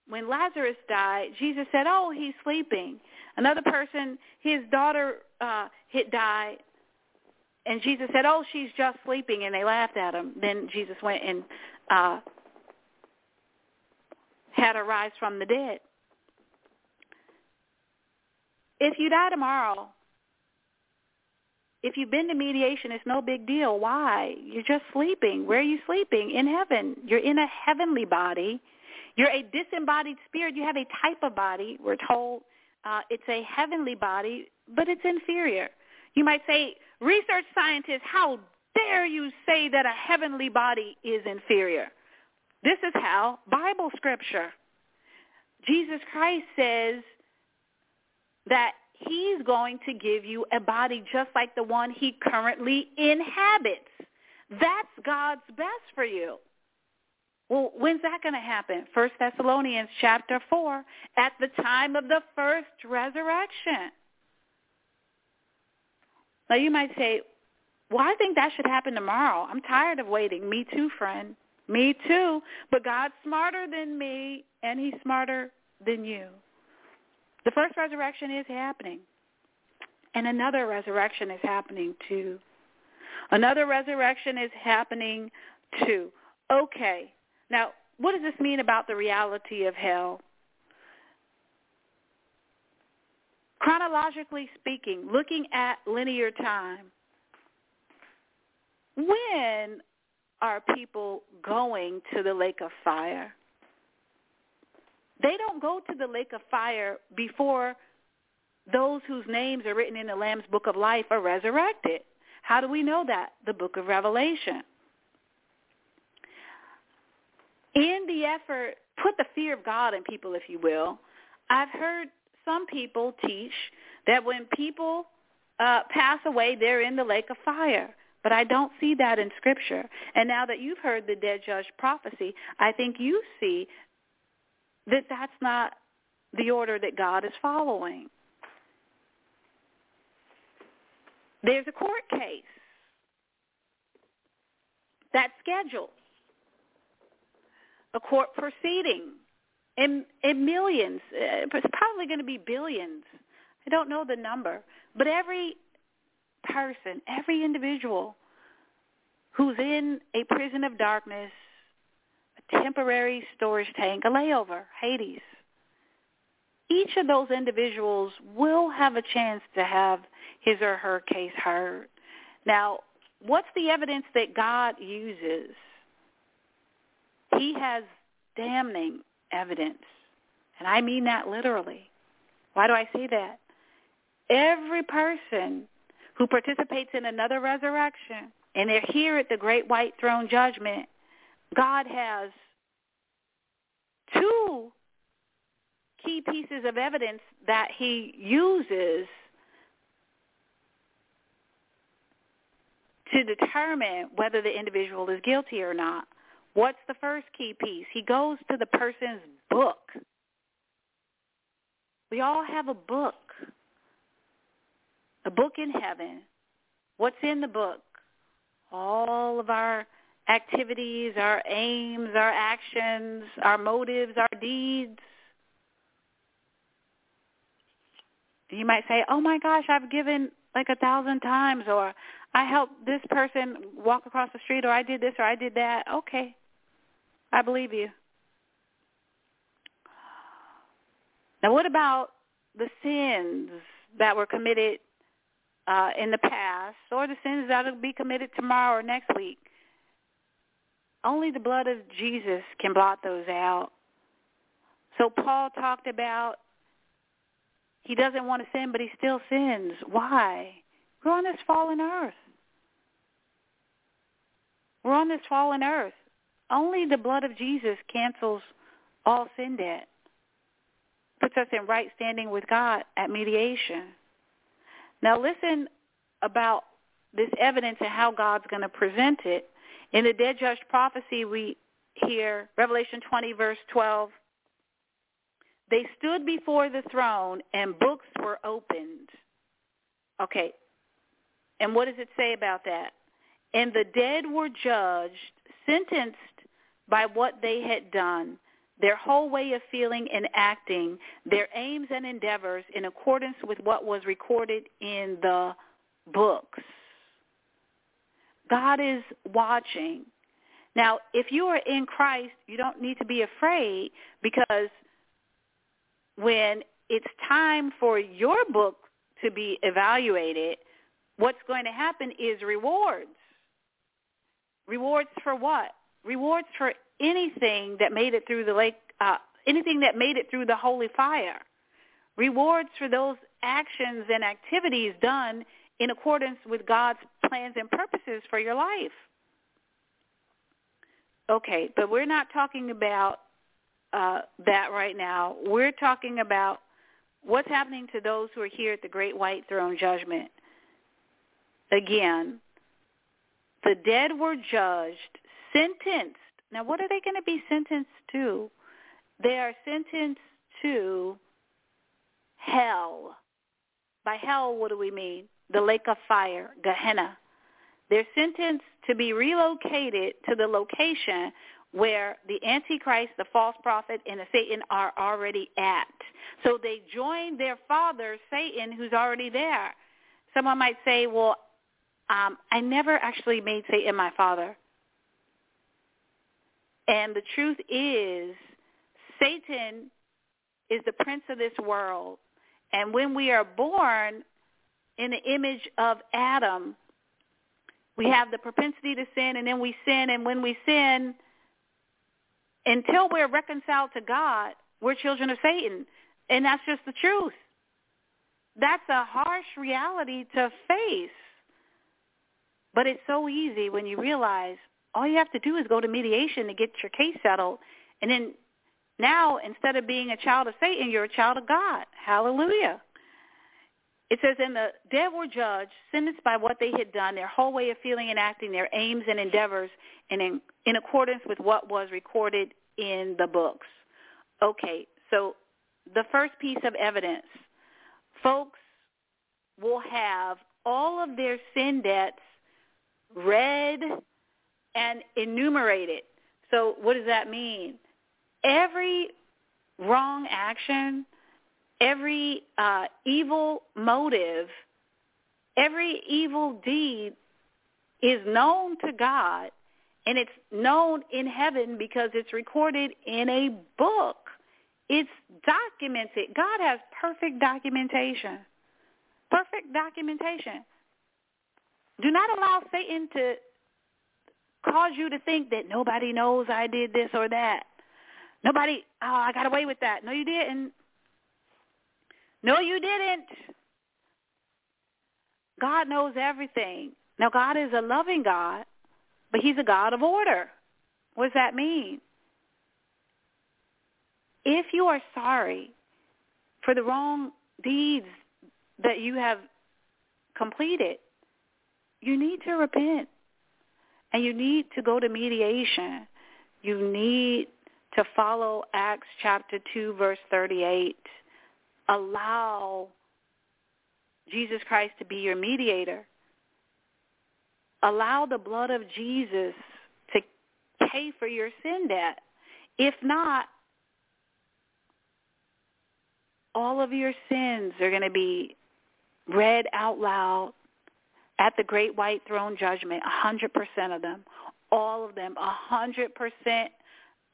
B: when Lazarus died, Jesus said, "Oh, he's sleeping." Another person, his daughter uh, had died, and Jesus said, "Oh, she's just sleeping," and they laughed at him. Then Jesus went and uh, had her rise from the dead. If you die tomorrow, if you've been to mediation, it's no big deal. Why? You're just sleeping. Where are you sleeping? In heaven. You're in a heavenly body. You're a disembodied spirit. You have a type of body. We're told uh, it's a heavenly body, but it's inferior. You might say, research scientists, how dare you say that a heavenly body is inferior? This is how Bible scripture. Jesus Christ says that he's going to give you a body just like the one he currently inhabits. That's God's best for you. Well, when's that going to happen? First Thessalonians chapter 4, at the time of the first resurrection. Now you might say, well, I think that should happen tomorrow. I'm tired of waiting. Me too, friend. Me too. But God's smarter than me, and he's smarter than you. The first resurrection is happening. And another resurrection is happening too. Another resurrection is happening too. Okay. Now, what does this mean about the reality of hell? Chronologically speaking, looking at linear time, when are people going to the lake of fire? They don't go to the lake of fire before those whose names are written in the Lamb's book of life are resurrected. How do we know that? The book of Revelation. In the effort, put the fear of God in people, if you will. I've heard some people teach that when people uh, pass away, they're in the lake of fire. But I don't see that in Scripture. And now that you've heard the dead judged prophecy, I think you see that that's not the order that God is following. There's a court case that's scheduled, a court proceeding in, in millions. Uh, it's probably going to be billions. I don't know the number. But every person, every individual who's in a prison of darkness a temporary storage tank, a layover, Hades. Each of those individuals will have a chance to have his or her case heard. Now, what's the evidence that God uses? He has damning evidence. And I mean that literally. Why do I say that? Every person who participates in another resurrection, and they're here at the great white throne judgment, God has two key pieces of evidence that he uses to determine whether the individual is guilty or not. What's the first key piece? He goes to the person's book. We all have a book, a book in heaven. What's in the book? All of our activities, our aims, our actions, our motives, our deeds. You might say, oh my gosh, I've given like a thousand times or I helped this person walk across the street or I did this or I did that. Okay. I believe you. Now what about the sins that were committed uh, in the past or the sins that will be committed tomorrow or next week? Only the blood of Jesus can blot those out. So Paul talked about he doesn't want to sin, but he still sins. Why? We're on this fallen earth. We're on this fallen earth. Only the blood of Jesus cancels all sin debt, puts us in right standing with God at mediation. Now listen about this evidence and how God's going to present it in the dead judged prophecy, we hear Revelation 20, verse 12. They stood before the throne and books were opened. Okay. And what does it say about that? And the dead were judged, sentenced by what they had done, their whole way of feeling and acting, their aims and endeavors in accordance with what was recorded in the books. God is watching. Now, if you are in Christ, you don't need to be afraid because when it's time for your book to be evaluated, what's going to happen is rewards. Rewards for what? Rewards for anything that made it through the lake, uh, anything that made it through the holy fire. Rewards for those actions and activities done in accordance with God's plans and purposes for your life. Okay, but we're not talking about uh, that right now. We're talking about what's happening to those who are here at the great white throne judgment. Again, the dead were judged, sentenced. Now, what are they going to be sentenced to? They are sentenced to hell. By hell, what do we mean? The lake of fire, Gehenna. They're sentenced to be relocated to the location where the Antichrist, the false prophet, and the Satan are already at. So they join their father, Satan, who's already there. Someone might say, well, um, I never actually made Satan my father. And the truth is, Satan is the prince of this world. And when we are born in the image of Adam, we mm. have the propensity to sin, and then we sin. And when we sin, until we're reconciled to God, we're children of Satan. And that's just the truth. That's a harsh reality to face. But it's so easy when you realize all you have to do is go to mediation to get your case settled. And then now, instead of being a child of Satan, you're a child of God. Hallelujah. It says, and the dead were judged, sentenced by what they had done, their whole way of feeling and acting, their aims and endeavors, and in, in accordance with what was recorded in the books. Okay, so the first piece of evidence, folks will have all of their sin debts read and enumerate it. So what does that mean? Every wrong action, every uh, evil motive, every evil deed is known to God and it's known in heaven because it's recorded in a book. It's documented. God has perfect documentation. Perfect documentation. Do not allow Satan to cause you to think that nobody knows I did this or that. Nobody, oh, I got away with that. No, you didn't. No, you didn't. God knows everything. Now, God is a loving God, but he's a God of order. What does that mean? If you are sorry for the wrong deeds that you have completed, you need to repent. And you need to go to mediation. You need to follow Acts chapter 2, verse 38. Allow Jesus Christ to be your mediator. Allow the blood of Jesus to pay for your sin debt. If not, all of your sins are going to be read out loud at the great white throne judgment, a 100% of them, all of them, a 100%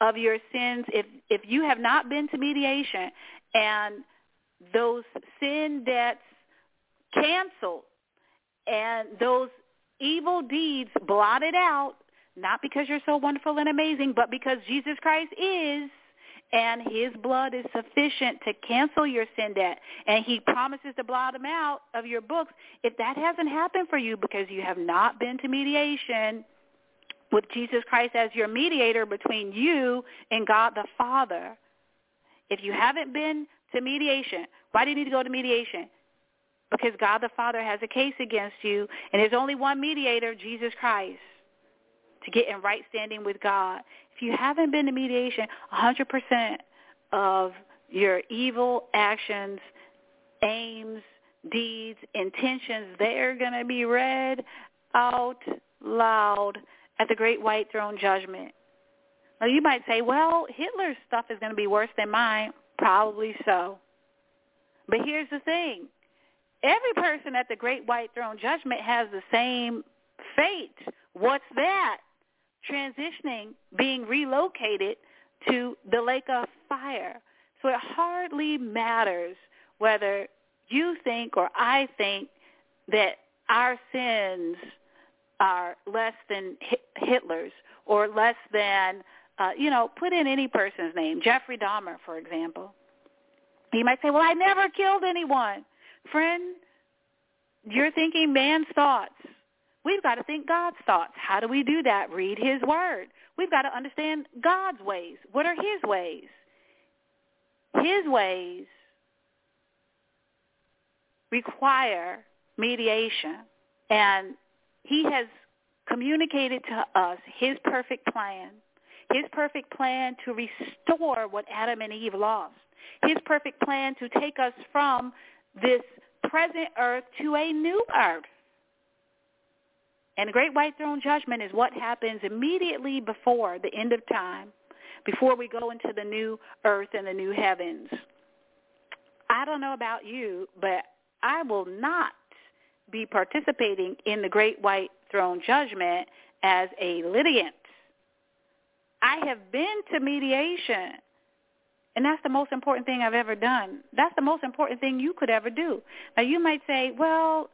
B: of your sins. If, if you have not been to mediation and those sin debts canceled and those evil deeds blotted out, not because you're so wonderful and amazing, but because Jesus Christ is, and his blood is sufficient to cancel your sin debt. And he promises to blot them out of your books. If that hasn't happened for you because you have not been to mediation with jesus christ as your mediator between you and god the father if you haven't been to mediation why do you need to go to mediation? Because god the father has a case against you and there's only one mediator jesus christ to get in right standing with God. You haven't been to mediation, 100% of your evil actions, aims, deeds, intentions, they're going to be read out loud at the great white throne judgment. Now you might say, well, Hitler's stuff is going to be worse than mine. Probably so. But here's the thing. Every person at the great white throne judgment has the same fate. What's that? Transitioning, being relocated to the lake of fire. So it hardly matters whether you think or I think that our sins are less than Hitler's or less than, uh, you know, put in any person's name, Jeffrey Dahmer, for example. You might say, well, I never killed anyone. Friend, you're thinking man's thoughts. We've got to think God's thoughts. How do we do that? Read his word. We've got to understand God's ways. What are his ways? His ways require mediation. And he has communicated to us his perfect plan, his perfect plan to restore what Adam and Eve lost, his perfect plan to take us from this present earth to a new earth. And the great white throne judgment is what happens immediately before the end of time, before we go into the new earth and the new heavens. I don't know about you, but I will not be participating in the great white throne judgment as a litigant. I have been to mediation, and that's the most important thing I've ever done. That's the most important thing you could ever do. Now, you might say, well,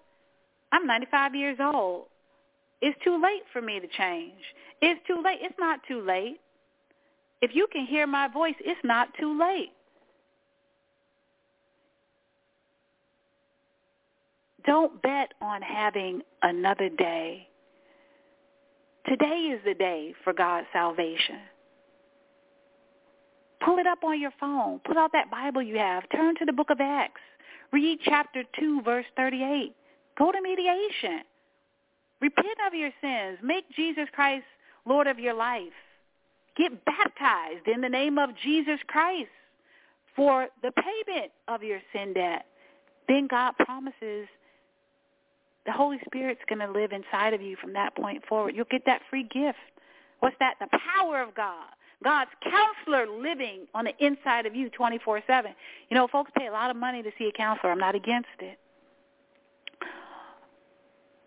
B: I'm 95 years old. It's too late for me to change. It's too late. It's not too late. If you can hear my voice, it's not too late. Don't bet on having another day. Today is the day for God's salvation. Pull it up on your phone. Pull out that Bible you have. Turn to the book of Acts. Read chapter 2, verse 38. Go to mediation. Repent of your sins. Make Jesus Christ Lord of your life. Get baptized in the name of Jesus Christ for the payment of your sin debt. Then God promises the Holy Spirit's going to live inside of you from that point forward. You'll get that free gift. What's that? The power of God. God's counselor living on the inside of you 24-7. You know, folks pay a lot of money to see a counselor. I'm not against it.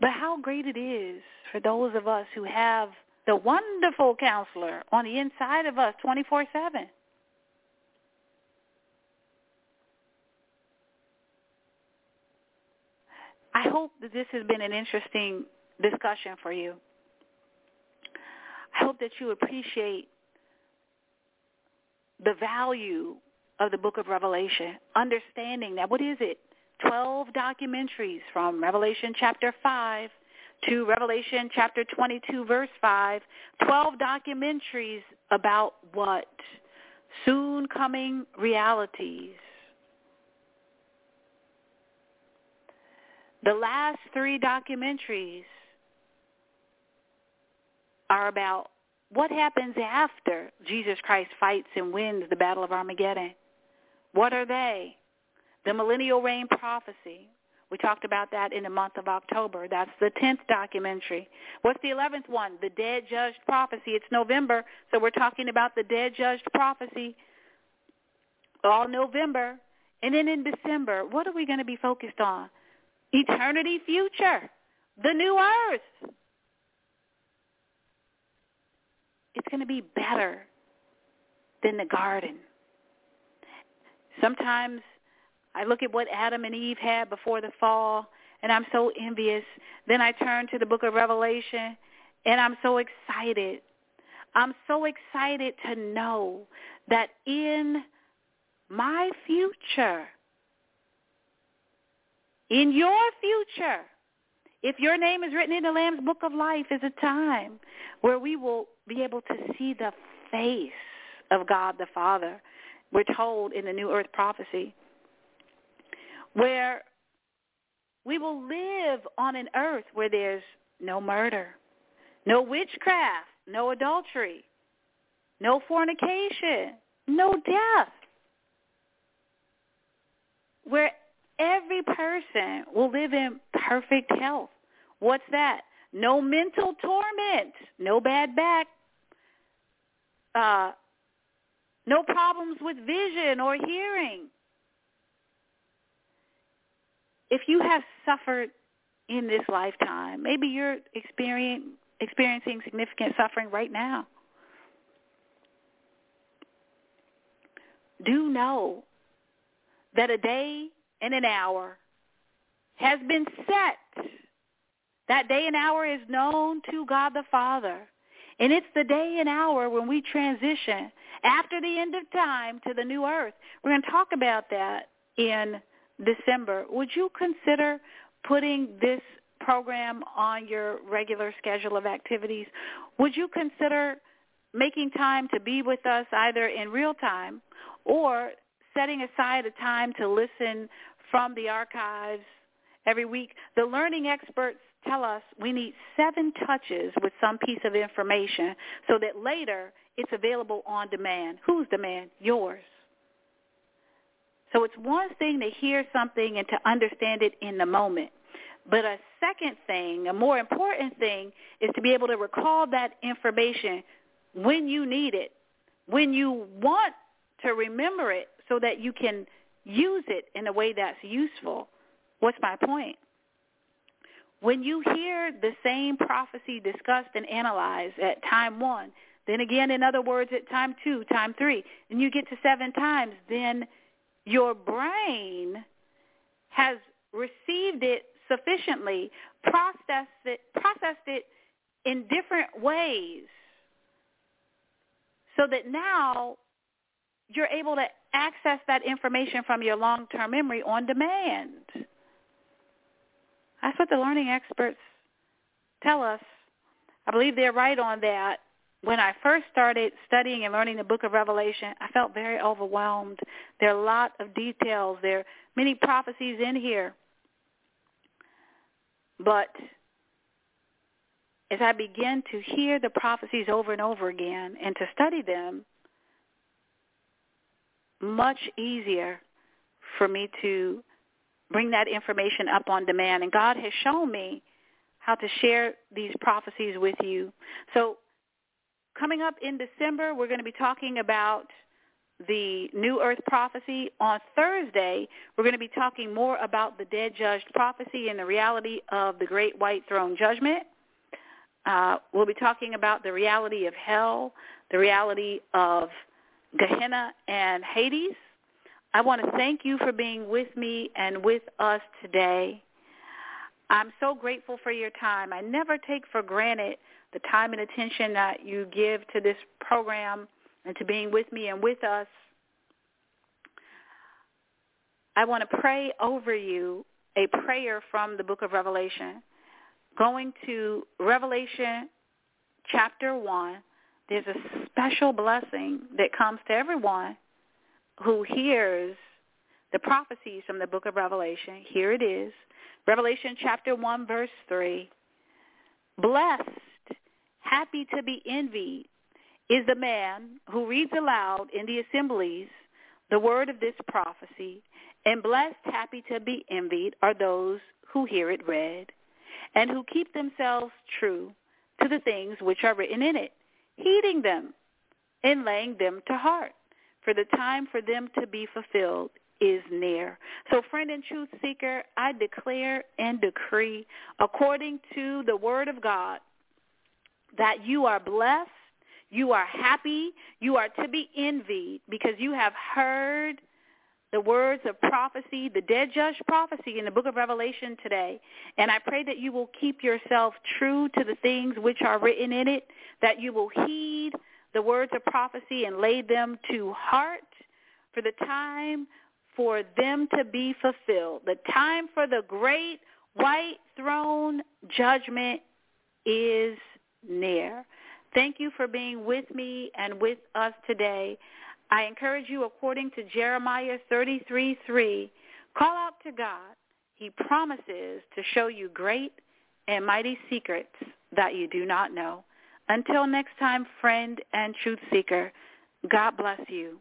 B: But how great it is for those of us who have the wonderful counselor on the inside of us 24-7. I hope that this has been an interesting discussion for you. I hope that you appreciate the value of the book of Revelation, understanding that what is it? 12 documentaries from Revelation chapter 5 to Revelation chapter 22 verse 5, 12 documentaries about what? Soon coming realities. The last three documentaries are about what happens after Jesus Christ fights and wins the Battle of Armageddon. What are they? The Millennial Reign Prophecy. We talked about that in the month of October. That's the 10th documentary. What's the 11th one? The Dead Judged Prophecy. It's November, so we're talking about the Dead Judged Prophecy all November. And then in December, what are we going to be focused on? Eternity future. The new earth. It's going to be better than the garden. Sometimes I look at what Adam and Eve had before the fall, and I'm so envious. Then I turn to the book of Revelation, and I'm so excited. I'm so excited to know that in my future, in your future, if your name is written in the Lamb's Book of Life, is a time where we will be able to see the face of God the Father. We're told in the New Earth prophecy where we will live on an earth where there's no murder, no witchcraft, no adultery, no fornication, no death, where every person will live in perfect health. What's that? No mental torment, no bad back, uh, no problems with vision or hearing, if you have suffered in this lifetime, maybe you're experiencing significant suffering right now. Do know that a day and an hour has been set That day and hour is known to God the Father. And it's the day and hour when we transition after the end of time to the new earth. We're going to talk about that in December. Would you consider putting this program on your regular schedule of activities? Would you consider making time to be with us either in real time or setting aside a time to listen from the archives every week? The learning experts tell us we need seven touches with some piece of information so that later it's available on demand. Whose demand? Yours. So it's one thing to hear something and to understand it in the moment. But a second thing, a more important thing, is to be able to recall that information when you need it, when you want to remember it so that you can use it in a way that's useful. What's my point? When you hear the same prophecy discussed and analyzed at time one, then again, in other words, at time two, time three, and you get to seven times, then your brain has received it sufficiently, processed it, processed it in different ways so that now you're able to access that information from your long-term memory on demand. That's what the learning experts tell us. I believe they're right on that. When I first started studying and learning the book of Revelation, I felt very overwhelmed. There are a lot of details. There are many prophecies in here. But as I begin to hear the prophecies over and over again and to study them, much easier for me to bring that information up on demand. And God has shown me how to share these prophecies with you. So coming up in December, we're going to be talking about the New Earth prophecy. On Thursday, we're going to be talking more about the dead judged prophecy and the reality of the great white throne judgment. Uh, we'll be talking about the reality of hell, the reality of Gehenna and Hades. I want to thank you for being with me and with us today. I'm so grateful for your time. I never take for granted the time and attention that you give to this program and to being with me and with us. I want to pray over you a prayer from the book of Revelation. Going to Revelation chapter 1, there's a special blessing that comes to everyone who hears the prophecies from the book of Revelation. Here it is. Revelation chapter 1 verse 3. Blessed, happy to be envied, is the man who reads aloud in the assemblies the word of this prophecy, and blessed, happy to be envied are those who hear it read, and who keep themselves true to the things which are written in it, heeding them and laying them to heart for the time for them to be fulfilled is near. So friend and truth seeker, I declare and decree according to the word of God that you are blessed, you are happy, you are to be envied because you have heard the words of prophecy, the dead judged prophecy in the book of Revelation today. And I pray that you will keep yourself true to the things which are written in it, that you will heed the words of prophecy and lay them to heart for the time for them to be fulfilled. The time for the great white throne judgment is near. Thank you for being with me and with us today. I encourage you, according to Jeremiah 33:3, call out to God. He promises to show you great and mighty secrets that you do not know. Until next time, friend and truth seeker, God bless you.